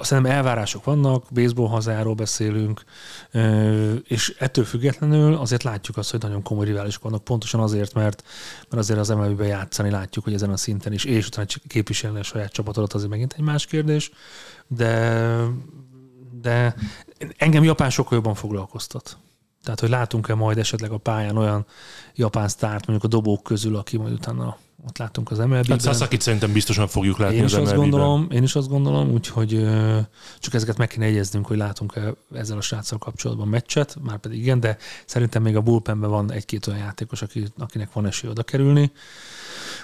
szerintem elvárások vannak, baseball hazáról beszélünk, és ettől függetlenül azért látjuk azt, hogy nagyon komoly riválisok vannak, pontosan azért, mert, mert azért az MLB-ben játszani látjuk, hogy ezen a szinten is, és utána képviselni a saját csapatodat, azért megint egy más kérdés, de, de engem Japán sokkal jobban foglalkoztat. Tehát, hogy látunk-e majd esetleg a pályán olyan japán sztárt, mondjuk a dobók közül, aki majd utána ott látunk az MLB-ben. Hát Sasaki szerintem biztosan fogjuk látni én az is azt MLB-ben. gondolom, Én is azt gondolom, úgyhogy csak ezeket meg kéne egyeznünk, hogy látunk-e ezzel a sráccal kapcsolatban meccset, már pedig igen, de szerintem még a bullpenben van egy-két olyan játékos, aki, akinek van esély oda kerülni.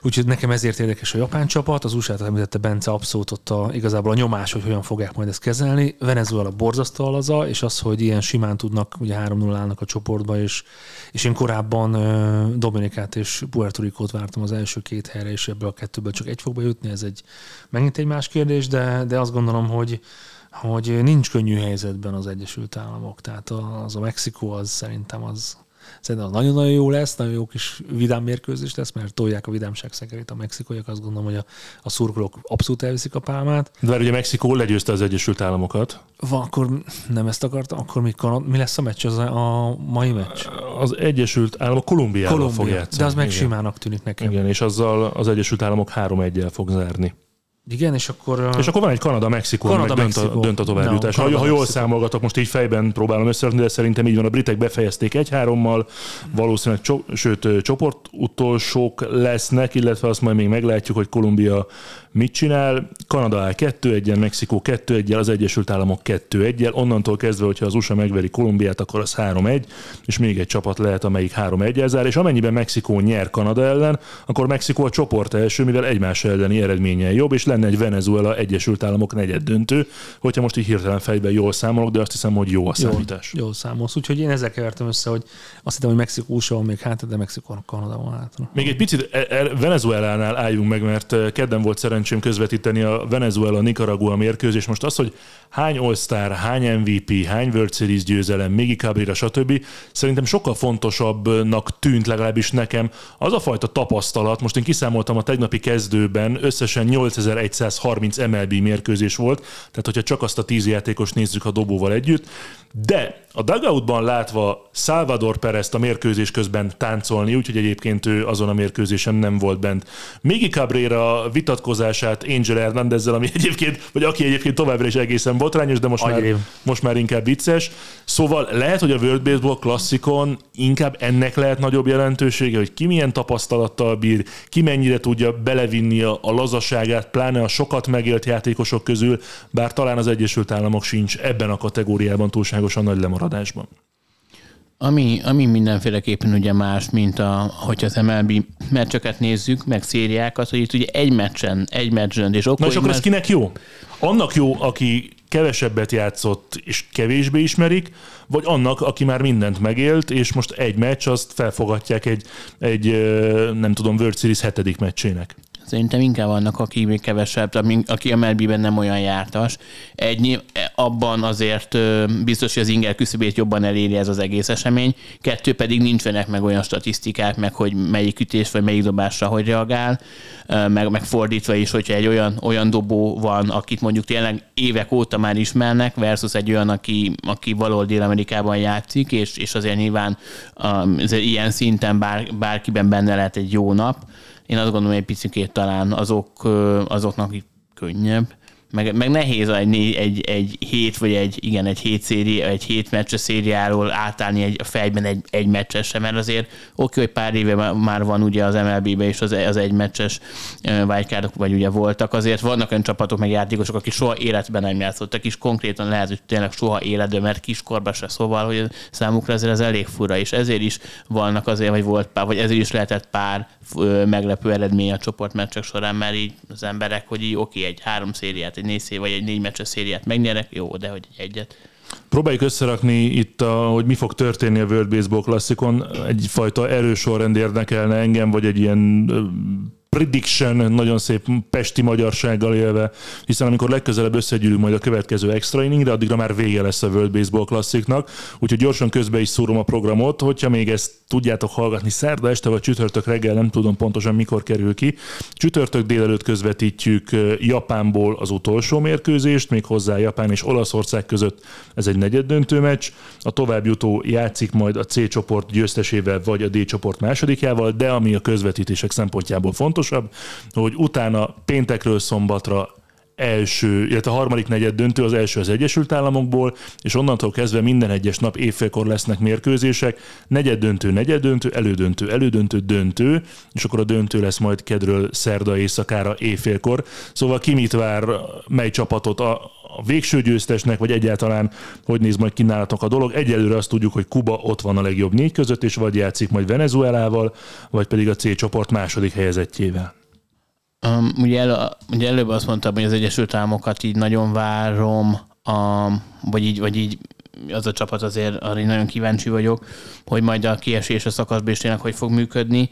Úgyhogy nekem ezért érdekes a japán csapat, az USA-t említette Bence abszolút ott a, igazából a nyomás, hogy hogyan fogják majd ezt kezelni. Venezuela borzasztó alaza, és az, hogy ilyen simán tudnak, ugye 3-0 állnak a csoportba, és, és én korábban Dominikát és Puerto Ricót vártam az első két helyre, és ebből a kettőből csak egy fog bejutni, ez egy megint egy más kérdés, de, de azt gondolom, hogy hogy nincs könnyű helyzetben az Egyesült Államok. Tehát az a Mexikó az szerintem az, Szerintem nagyon-nagyon jó lesz, nagyon jó kis vidám mérkőzés lesz, mert tolják a vidámság szekerét a mexikóiak. Azt gondolom, hogy a, a szurkolók abszolút elviszik a pálmát. De ugye Mexikó legyőzte az Egyesült Államokat. Van, akkor nem ezt akartam, akkor mi, Kanad, mi lesz a meccs, az a, a mai meccs? Az Egyesült Államok Kolumbiával Kolumbia, fog játszani. de az meg Igen. simának tűnik nekem. Igen, és azzal az Egyesült Államok 3-1-el fog zárni. Igen, és akkor... És akkor van egy Kanada-Mexikó, meg Kanada, dönt a, Mexikó. dönt a továbbjutás. No, ha, ha jól számolgatok, most így fejben próbálom összerakni, de szerintem így van. A britek befejezték egy-hárommal, valószínűleg cso, sőt, csoport utolsók lesznek, illetve azt majd még meglátjuk, hogy Kolumbia mit csinál. Kanada áll 2-1-el, Mexikó 2-1-el, az Egyesült Államok 2-1-el. Onnantól kezdve, hogyha az USA megveri Kolumbiát, akkor az 3-1, és még egy csapat lehet, amelyik 3-1-el zár, és amennyiben Mexikó nyer Kanada ellen, akkor Mexikó a csoport első, mivel egymás elleni eredménye jobb, és lenne egy Venezuela Egyesült Államok negyed döntő, hogyha most így hirtelen fejben jól számolok, de azt hiszem, hogy jó a számítás. Jól, jól számolsz. Úgyhogy én ezzel kevertem össze, hogy azt hittem, hogy Mexikó USA van még hátra, de Mexikónak Kanada van hátra. Még egy picit e- e- Venezuelánál álljunk meg, mert eh, kedden volt szerencsém közvetíteni a Venezuela-Nicaragua mérkőzés. Most az, hogy hány All-Star, hány MVP, hány World Series győzelem, Migi Cabrera, stb. Szerintem sokkal fontosabbnak tűnt legalábbis nekem az a fajta tapasztalat. Most én kiszámoltam a tegnapi kezdőben, összesen 8130 MLB mérkőzés volt, tehát hogyha csak azt a 10 játékos nézzük a dobóval együtt, de a dugoutban látva Salvador Perez a mérkőzés közben táncolni, úgyhogy egyébként ő azon a mérkőzésen nem volt bent. Migi Cabrera vitatkozását Angel Hernandezzel, ami egyébként, vagy aki egyébként továbbra is egészen botrányos, de most már, most már inkább vicces. Szóval lehet, hogy a World Baseball klasszikon inkább ennek lehet nagyobb jelentősége, hogy ki milyen tapasztalattal bír, ki mennyire tudja belevinni a, a lazaságát, pláne a sokat megélt játékosok közül, bár talán az Egyesült Államok sincs ebben a kategóriában túlságosan nagy lemaradásban. Ami, ami mindenféleképpen ugye más, mint a, hogyha az MLB meccseket nézzük, meg szériákat, hogy itt ugye egy meccsen, egy meccsen, és Na akkor és akkor ez meccs- kinek jó? Annak jó, aki kevesebbet játszott és kevésbé ismerik, vagy annak, aki már mindent megélt, és most egy meccs, azt felfogatják egy, egy nem tudom, World Series hetedik meccsének. Szerintem inkább vannak, aki még kevesebb, aki MLB-ben nem olyan jártas. Egy, nyilv- abban azért biztos, hogy az inger küszöbét jobban eléri ez az egész esemény. Kettő pedig nincsenek meg olyan statisztikák, meg hogy melyik ütés vagy melyik dobásra hogy reagál, meg, meg fordítva is, hogyha egy olyan, olyan dobó van, akit mondjuk tényleg évek óta már ismernek, versus egy olyan, aki, aki valahol Dél-Amerikában játszik, és, és azért nyilván um, ilyen szinten bár, bárkiben benne lehet egy jó nap. Én azt gondolom, hogy egy picit talán azok, azoknak könnyebb. Meg, meg nehéz egy, egy, egy hét, vagy egy, igen, egy hét széri, egy hét meccses szériáról átállni egy, a fejben egy, egy meccsesre, mert azért oké, hogy pár éve má- már van ugye az MLB-ben is az, az egy meccses wildcardok, vagy ugye voltak, azért vannak olyan csapatok, meg játékosok, akik soha életben nem játszottak, és konkrétan lehet, hogy tényleg soha életben, mert kiskorban se, szóval, hogy számukra ezért ez elég fura, és ezért is vannak azért, vagy volt pár, vagy ezért is lehetett pár meglepő eredmény a csoportmeccsek során, mert így az emberek, hogy így oké, egy három szériát, egy négy széri, vagy egy négy meccses szériát megnyerek, jó, de hogy egy egyet. Próbáljuk összerakni itt, a, hogy mi fog történni a World Baseball klasszikon. Egyfajta erős sorrend érdekelne engem, vagy egy ilyen prediction, nagyon szép pesti magyarsággal élve, hiszen amikor legközelebb összegyűlünk majd a következő extra inningre, addigra már vége lesz a World Baseball klassziknak, úgyhogy gyorsan közbe is szúrom a programot, hogyha még ezt tudjátok hallgatni szerda este vagy csütörtök reggel, nem tudom pontosan mikor kerül ki. Csütörtök délelőtt közvetítjük Japánból az utolsó mérkőzést, még hozzá Japán és Olaszország között ez egy negyeddöntő meccs. A továbbjutó játszik majd a C csoport győztesével vagy a D csoport másodikjával, de ami a közvetítések szempontjából fontosabb, hogy utána péntekről szombatra első, illetve a harmadik negyed döntő, az első az Egyesült Államokból, és onnantól kezdve minden egyes nap évfélkor lesznek mérkőzések, negyed döntő, negyed döntő, elődöntő, elődöntő, döntő, és akkor a döntő lesz majd kedről szerda éjszakára évfélkor. Szóval ki mit vár, mely csapatot a, a végső győztesnek, vagy egyáltalán hogy néz majd ki nálatok a dolog. Egyelőre azt tudjuk, hogy Kuba ott van a legjobb négy között, és vagy játszik majd Venezuelával, vagy pedig a C csoport második helyezettjével. Um, ugye, elő, ugye előbb azt mondtam, hogy az Egyesült Államokat így nagyon várom, um, vagy, így, vagy így az a csapat azért arra nagyon kíváncsi vagyok, hogy majd a kiesés a szakaszban is tényleg hogy fog működni.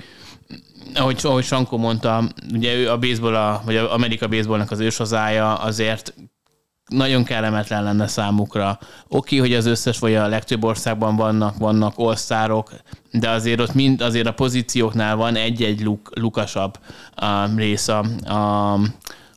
Ahogy, ahogy Sankó mondta, ugye ő a baseball, a, vagy a Amerika baseballnak az őshazája, azért nagyon kellemetlen lenne számukra. Oké, hogy az összes, vagy a legtöbb országban vannak, vannak osztárok, de azért ott mind, azért a pozícióknál van egy-egy luk, lukasabb uh, rész a, a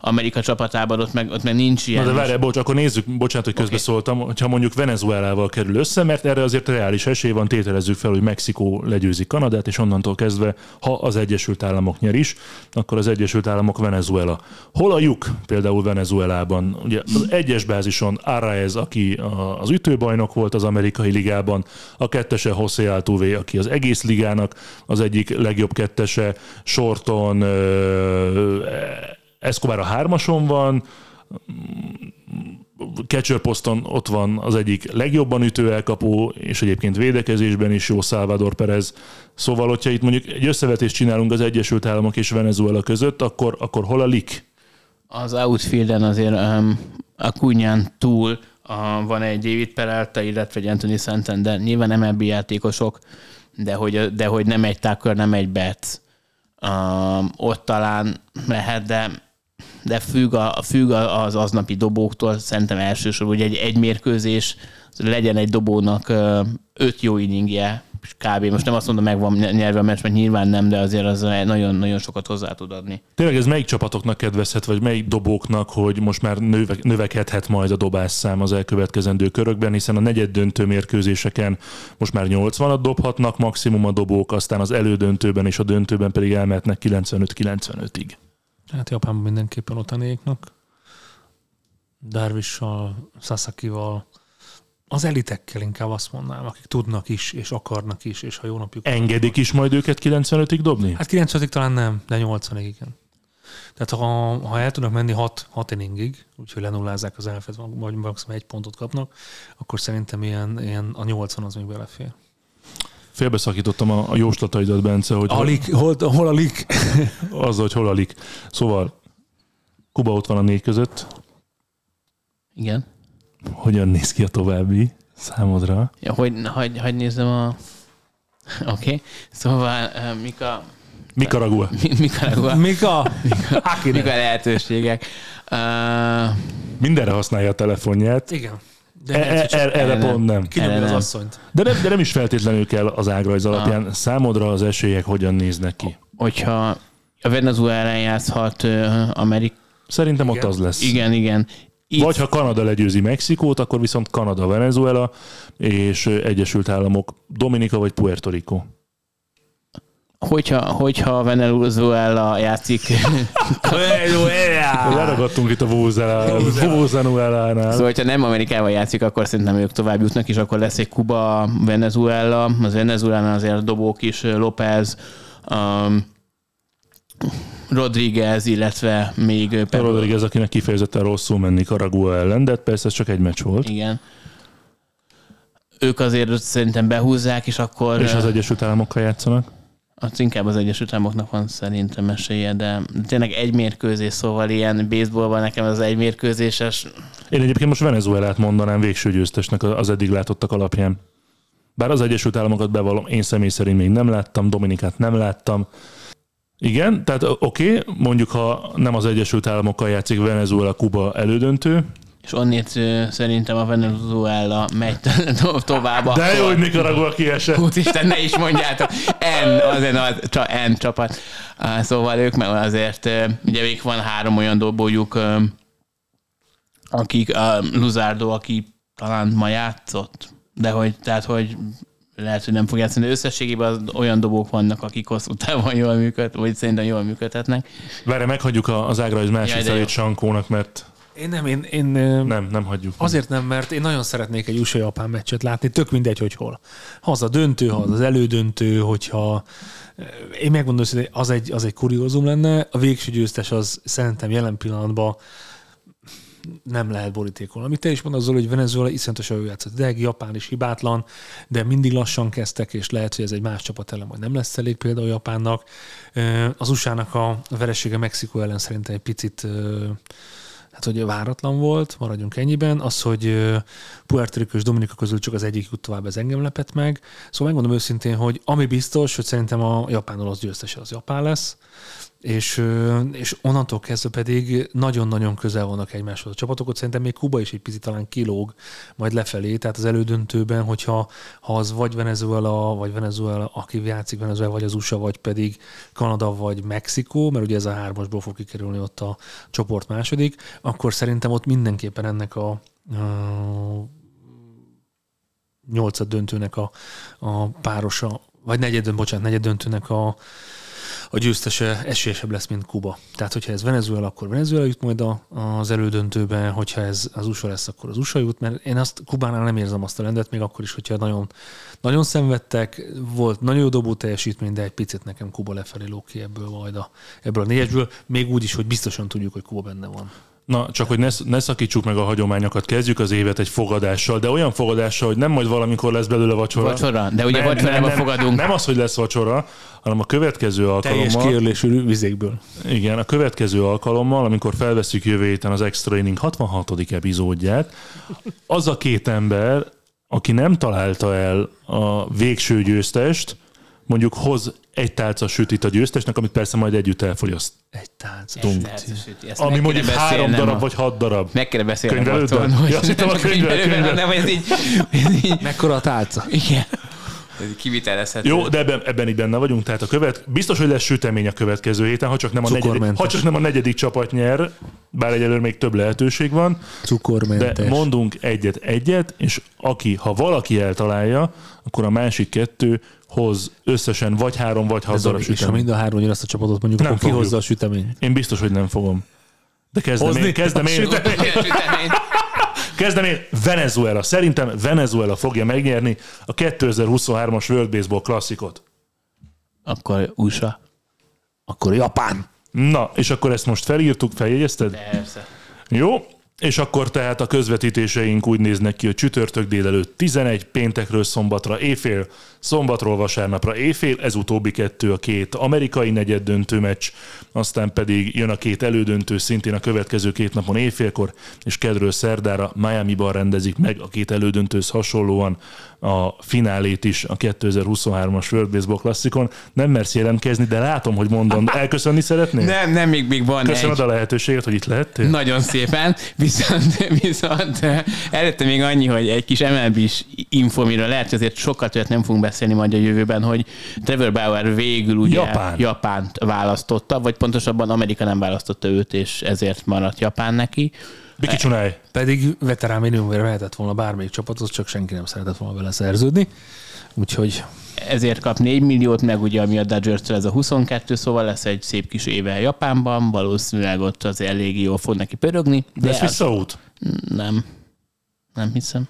Amerika csapatában, ott meg, ott meg nincs ilyen. Na de várj, bocs, akkor nézzük, bocsánat, hogy közbeszóltam, okay. hogyha mondjuk Venezuelával kerül össze, mert erre azért reális esély van, tételezzük fel, hogy Mexikó legyőzi Kanadát, és onnantól kezdve, ha az Egyesült Államok nyer is, akkor az Egyesült Államok Venezuela. Hol a lyuk például Venezuelában? Ugye az egyes bázison Arraez, aki az ütőbajnok volt az amerikai ligában, a kettese José Altuve, aki az egész ligának az egyik legjobb kettese, Sorton, Escobar a hármason van, catcher ott van az egyik legjobban ütő elkapó, és egyébként védekezésben is jó Salvador Perez. Szóval, hogyha itt mondjuk egy összevetést csinálunk az Egyesült Államok és Venezuela között, akkor, akkor hol a lik? Az outfielden azért um, a kunyán túl uh, van egy David Peralta, illetve egy Anthony Santander. Nyilván MLB játékosok, de hogy, de hogy nem egy Tucker, nem egy Betts. Um, ott talán lehet, de de függ, a, függ az aznapi dobóktól, szerintem elsősorban, hogy egy, egy mérkőzés legyen egy dobónak öt jó inningje, kb. Most nem azt mondom, meg van nyerve a meccs, mert nyilván nem, de azért az nagyon-nagyon sokat hozzá tud adni. Tényleg ez melyik csapatoknak kedvezhet, vagy melyik dobóknak, hogy most már növe, növekedhet majd a dobásszám az elkövetkezendő körökben, hiszen a negyed döntő mérkőzéseken most már 80-at dobhatnak maximum a dobók, aztán az elődöntőben és a döntőben pedig elmehetnek 95-95-ig. Hát Japánban mindenképpen ottanéknak. Darvissal, Sasakival, az elitekkel inkább azt mondanám, akik tudnak is, és akarnak is, és ha jó napjuk Engedik is majd őket 95-ig dobni? Hát 95-ig talán nem, de 80-ig igen. Tehát ha, ha el tudnak menni 6, 6 inningig, úgyhogy lenullázzák az elfet, vagy maximum egy pontot kapnak, akkor szerintem ilyen, ilyen a 80 az még belefér. Félbeszakítottam a, a jóslataidat, Bence, hogy... A lik, hol, hol a lik? *laughs* az, hogy hol a lik. Szóval Kuba ott van a négy között. Igen. Hogyan néz ki a további számodra? Ja, hogy, hogy, hogy nézem a... Oké. Okay. Szóval uh, mik a... Nicaragua. Nicaragua. Mika? Mika, Mika lehetőségek. Uh, Mindenre használja a telefonját. Igen. De e, e, erre, erre pont nem. Kinyomja az asszonyt. De nem, de nem is feltétlenül kell az ágrajz alapján. Ah. Számodra az esélyek hogyan néznek ki? Hogyha a Venezuela játszhat uh, Amerik... Szerintem igen. ott az lesz. Igen, igen. Itt... Vagy ha Kanada legyőzi Mexikót, akkor viszont Kanada, Venezuela és Egyesült Államok, Dominika vagy Puerto Rico hogyha, hogyha Venezuela játszik... *laughs* Leragadtunk itt a Venezuela-nál. Szóval, hogyha nem Amerikával játszik, akkor szerintem ők tovább jutnak, és akkor lesz egy Kuba, Venezuela, az Venezuela azért dobók is, López, um, Rodriguez, illetve még... A Rodriguez, akinek kifejezetten rosszul menni Karagua ellen, de persze ez csak egy meccs volt. Igen. Ők azért szerintem behúzzák, és akkor... És az Egyesült Államokkal játszanak? Az inkább az Egyesült Államoknak van szerintem esélye, de tényleg egy mérkőzés, szóval ilyen baseballban nekem az egy mérkőzéses. Én egyébként most Venezuelát mondanám végső győztesnek az eddig látottak alapján. Bár az Egyesült Államokat bevallom, én személy szerint még nem láttam, Dominikát nem láttam. Igen, tehát oké, okay, mondjuk ha nem az Egyesült Államokkal játszik Venezuela, Kuba elődöntő, és onnét szerintem a Venezuela megy to- tovább. De jó, hogy Nicaragua kiesett. Úristen, ne is mondjátok. N, azért az, csak N csapat. Szóval ők meg azért, ugye még van három olyan dobójuk, akik, a Luzardo, aki talán ma játszott, de hogy, tehát, hogy lehet, hogy nem fog játszani. Összességében az olyan dobók vannak, akik hosszú távon jól működnek, vagy szerintem jól működhetnek. Várj, meghagyjuk az ágra, másik felét Sankónak, mert én nem, én, én nem, nem hagyjuk. Azért nem, mert én nagyon szeretnék egy USA-Japán meccset látni, tök mindegy, hogy hol. Ha az a döntő, ha az az elődöntő, hogyha én megmondom, hogy az egy, az egy kuriózum lenne, a végső győztes az szerintem jelen pillanatban nem lehet borítékolni. Amit te is mondasz, hogy Venezuela iszonyatosan jó játszott. De Japán is hibátlan, de mindig lassan kezdtek, és lehet, hogy ez egy más csapat ellen majd nem lesz elég például Japánnak. Az USA-nak a veresége Mexikó ellen szerintem egy picit hát hogy váratlan volt, maradjunk ennyiben. Az, hogy Puerto Rico és Dominika közül csak az egyik jut tovább, ez engem lepett meg. Szóval megmondom őszintén, hogy ami biztos, hogy szerintem a japán orosz győztese az Japán lesz. És, és onnantól kezdve pedig nagyon-nagyon közel vannak egymáshoz a csapatok. Ott szerintem még Kuba is egy picit talán kilóg majd lefelé, tehát az elődöntőben, hogyha ha az vagy Venezuela, vagy Venezuela, aki játszik Venezuela, vagy az USA, vagy pedig Kanada, vagy Mexikó, mert ugye ez a hármasból fog kikerülni ott a csoport második, akkor szerintem ott mindenképpen ennek a, a nyolcad döntőnek a, a párosa, vagy negyed, bocsánat, negyed döntőnek a, a győztese esélyesebb lesz, mint Kuba. Tehát, hogyha ez Venezuela, akkor Venezuela jut majd a, az elődöntőbe, hogyha ez az USA lesz, akkor az USA jut, mert én azt Kubánál nem érzem azt a rendet, még akkor is, hogyha nagyon, nagyon szenvedtek, volt nagyon jó dobó teljesítmény, de egy picit nekem Kuba lefelé lók ki ebből majd a, ebből a négyesből, még úgy is, hogy biztosan tudjuk, hogy Kuba benne van. Na, csak hogy ne, ne szakítsuk meg a hagyományokat, kezdjük az évet egy fogadással, de olyan fogadással, hogy nem majd valamikor lesz belőle vacsora. Vacsora? De ugye vacsorába fogadunk. Nem az, hogy lesz vacsora, hanem a következő Teljes alkalommal. kiörlésű vizékből. Igen, a következő alkalommal, amikor felveszünk jövő héten az Extra Inning 66. epizódját, az a két ember, aki nem találta el a végső győztest, mondjuk hoz egy tálca sütit a győztesnek, amit persze majd együtt elfogyaszt. Egy tánc. Ezt Ami mondjuk három darab a- vagy hat darab. Meg kéne beszélni Könyvelődben? Ja, azt hittem a könyvel- könyvel. Nem, ez így, Mekkora a tálca? igen. Kivitelezhető. Jó, de ebben, ebben így benne vagyunk, tehát a követ, biztos, hogy lesz sütemény a következő héten, ha csak nem a, negyedik, ha csak nem a negyedik csapat nyer, bár egyelőre még több lehetőség van, de Cukormentes. mondunk egyet-egyet, és aki, ha valaki eltalálja, akkor a másik kettő hoz összesen vagy három, vagy hat darab és ha süteményt. mind a három azt a csapatot mondjuk, Nem akkor ki fogjuk. hozza a süteményt. Én biztos, hogy nem fogom. De kezdem Hozni én, kezdem én, süteményt. Süteményt. *laughs* kezdem én, Venezuela. Szerintem Venezuela fogja megnyerni a 2023-as World Baseball klasszikot. Akkor USA. Akkor Japán. Na, és akkor ezt most felírtuk, feljegyezted? Persze. Jó, és akkor tehát a közvetítéseink úgy néznek ki, hogy csütörtök délelőtt 11, péntekről szombatra éjfél, szombatról vasárnapra éjfél, ez utóbbi kettő a két amerikai negyed döntő meccs, aztán pedig jön a két elődöntő szintén a következő két napon éjfélkor, és kedről szerdára Miami-ban rendezik meg a két elődöntőhöz hasonlóan a finálét is a 2023-as World Baseball klasszikon. Nem mersz jelentkezni, de látom, hogy mondom, elköszönni szeretnél? Nem, nem, még, még van Köszönöm egy. a lehetőséget, hogy itt lehettél. Nagyon szépen, viszont, *laughs* viszont eh, előtte még annyi, hogy egy kis MLB-s info, amiről lehet, hogy azért sokat olyat nem fogunk beszélni majd a jövőben, hogy Trevor Bauer végül ugye Japán. Japánt választotta, vagy pontosabban Amerika nem választotta őt, és ezért maradt Japán neki. Biki Csunály. Pedig veterán minimumért mehetett volna bármelyik csapathoz, csak senki nem szeretett volna vele szerződni. Úgyhogy ezért kap 4 milliót, meg ugye ami a dodgers ez a 22, szóval lesz egy szép kis éve Japánban, valószínűleg ott az elég jól fog neki pörögni, de Lesz visszaút? nem, nem hiszem.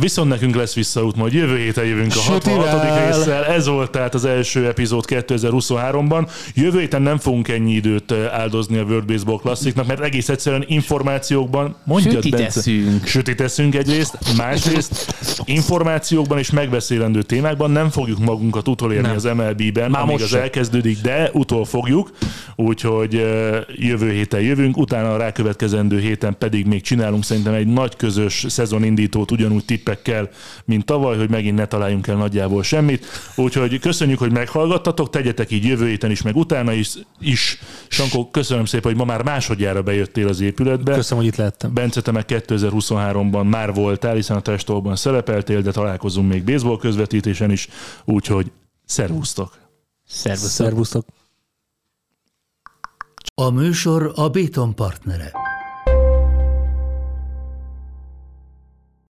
Viszont nekünk lesz visszaút, majd jövő héten jövünk a Sütivel. 66. résszel. Ez volt tehát az első epizód 2023-ban. Jövő héten nem fogunk ennyi időt áldozni a World Baseball Classicnak, mert egész egyszerűen információkban mondjad, Sütit Bence. eszünk. Sütit eszünk egyrészt, másrészt információkban és megbeszélendő témákban nem fogjuk magunkat utolérni Nem. az MLB-ben, Már amíg az se. elkezdődik, de utol fogjuk, úgyhogy jövő héten jövünk, utána a rákövetkezendő héten pedig még csinálunk szerintem egy nagy közös szezonindítót ugyanúgy tippekkel, mint tavaly, hogy megint ne találjunk el nagyjából semmit. Úgyhogy köszönjük, hogy meghallgattatok, tegyetek így jövő héten is, meg utána is. is. Sankó, köszönöm szépen, hogy ma már másodjára bejöttél az épületbe. köszönöm, hogy itt lehettem. Bence, te meg 2023-ban már voltál, hiszen a testolban szerepeltél, de találkozunk még baseball közvetítésen is, úgyhogy szervusztok! Szervusztok. Szervusztok. A műsor a Béton partnere.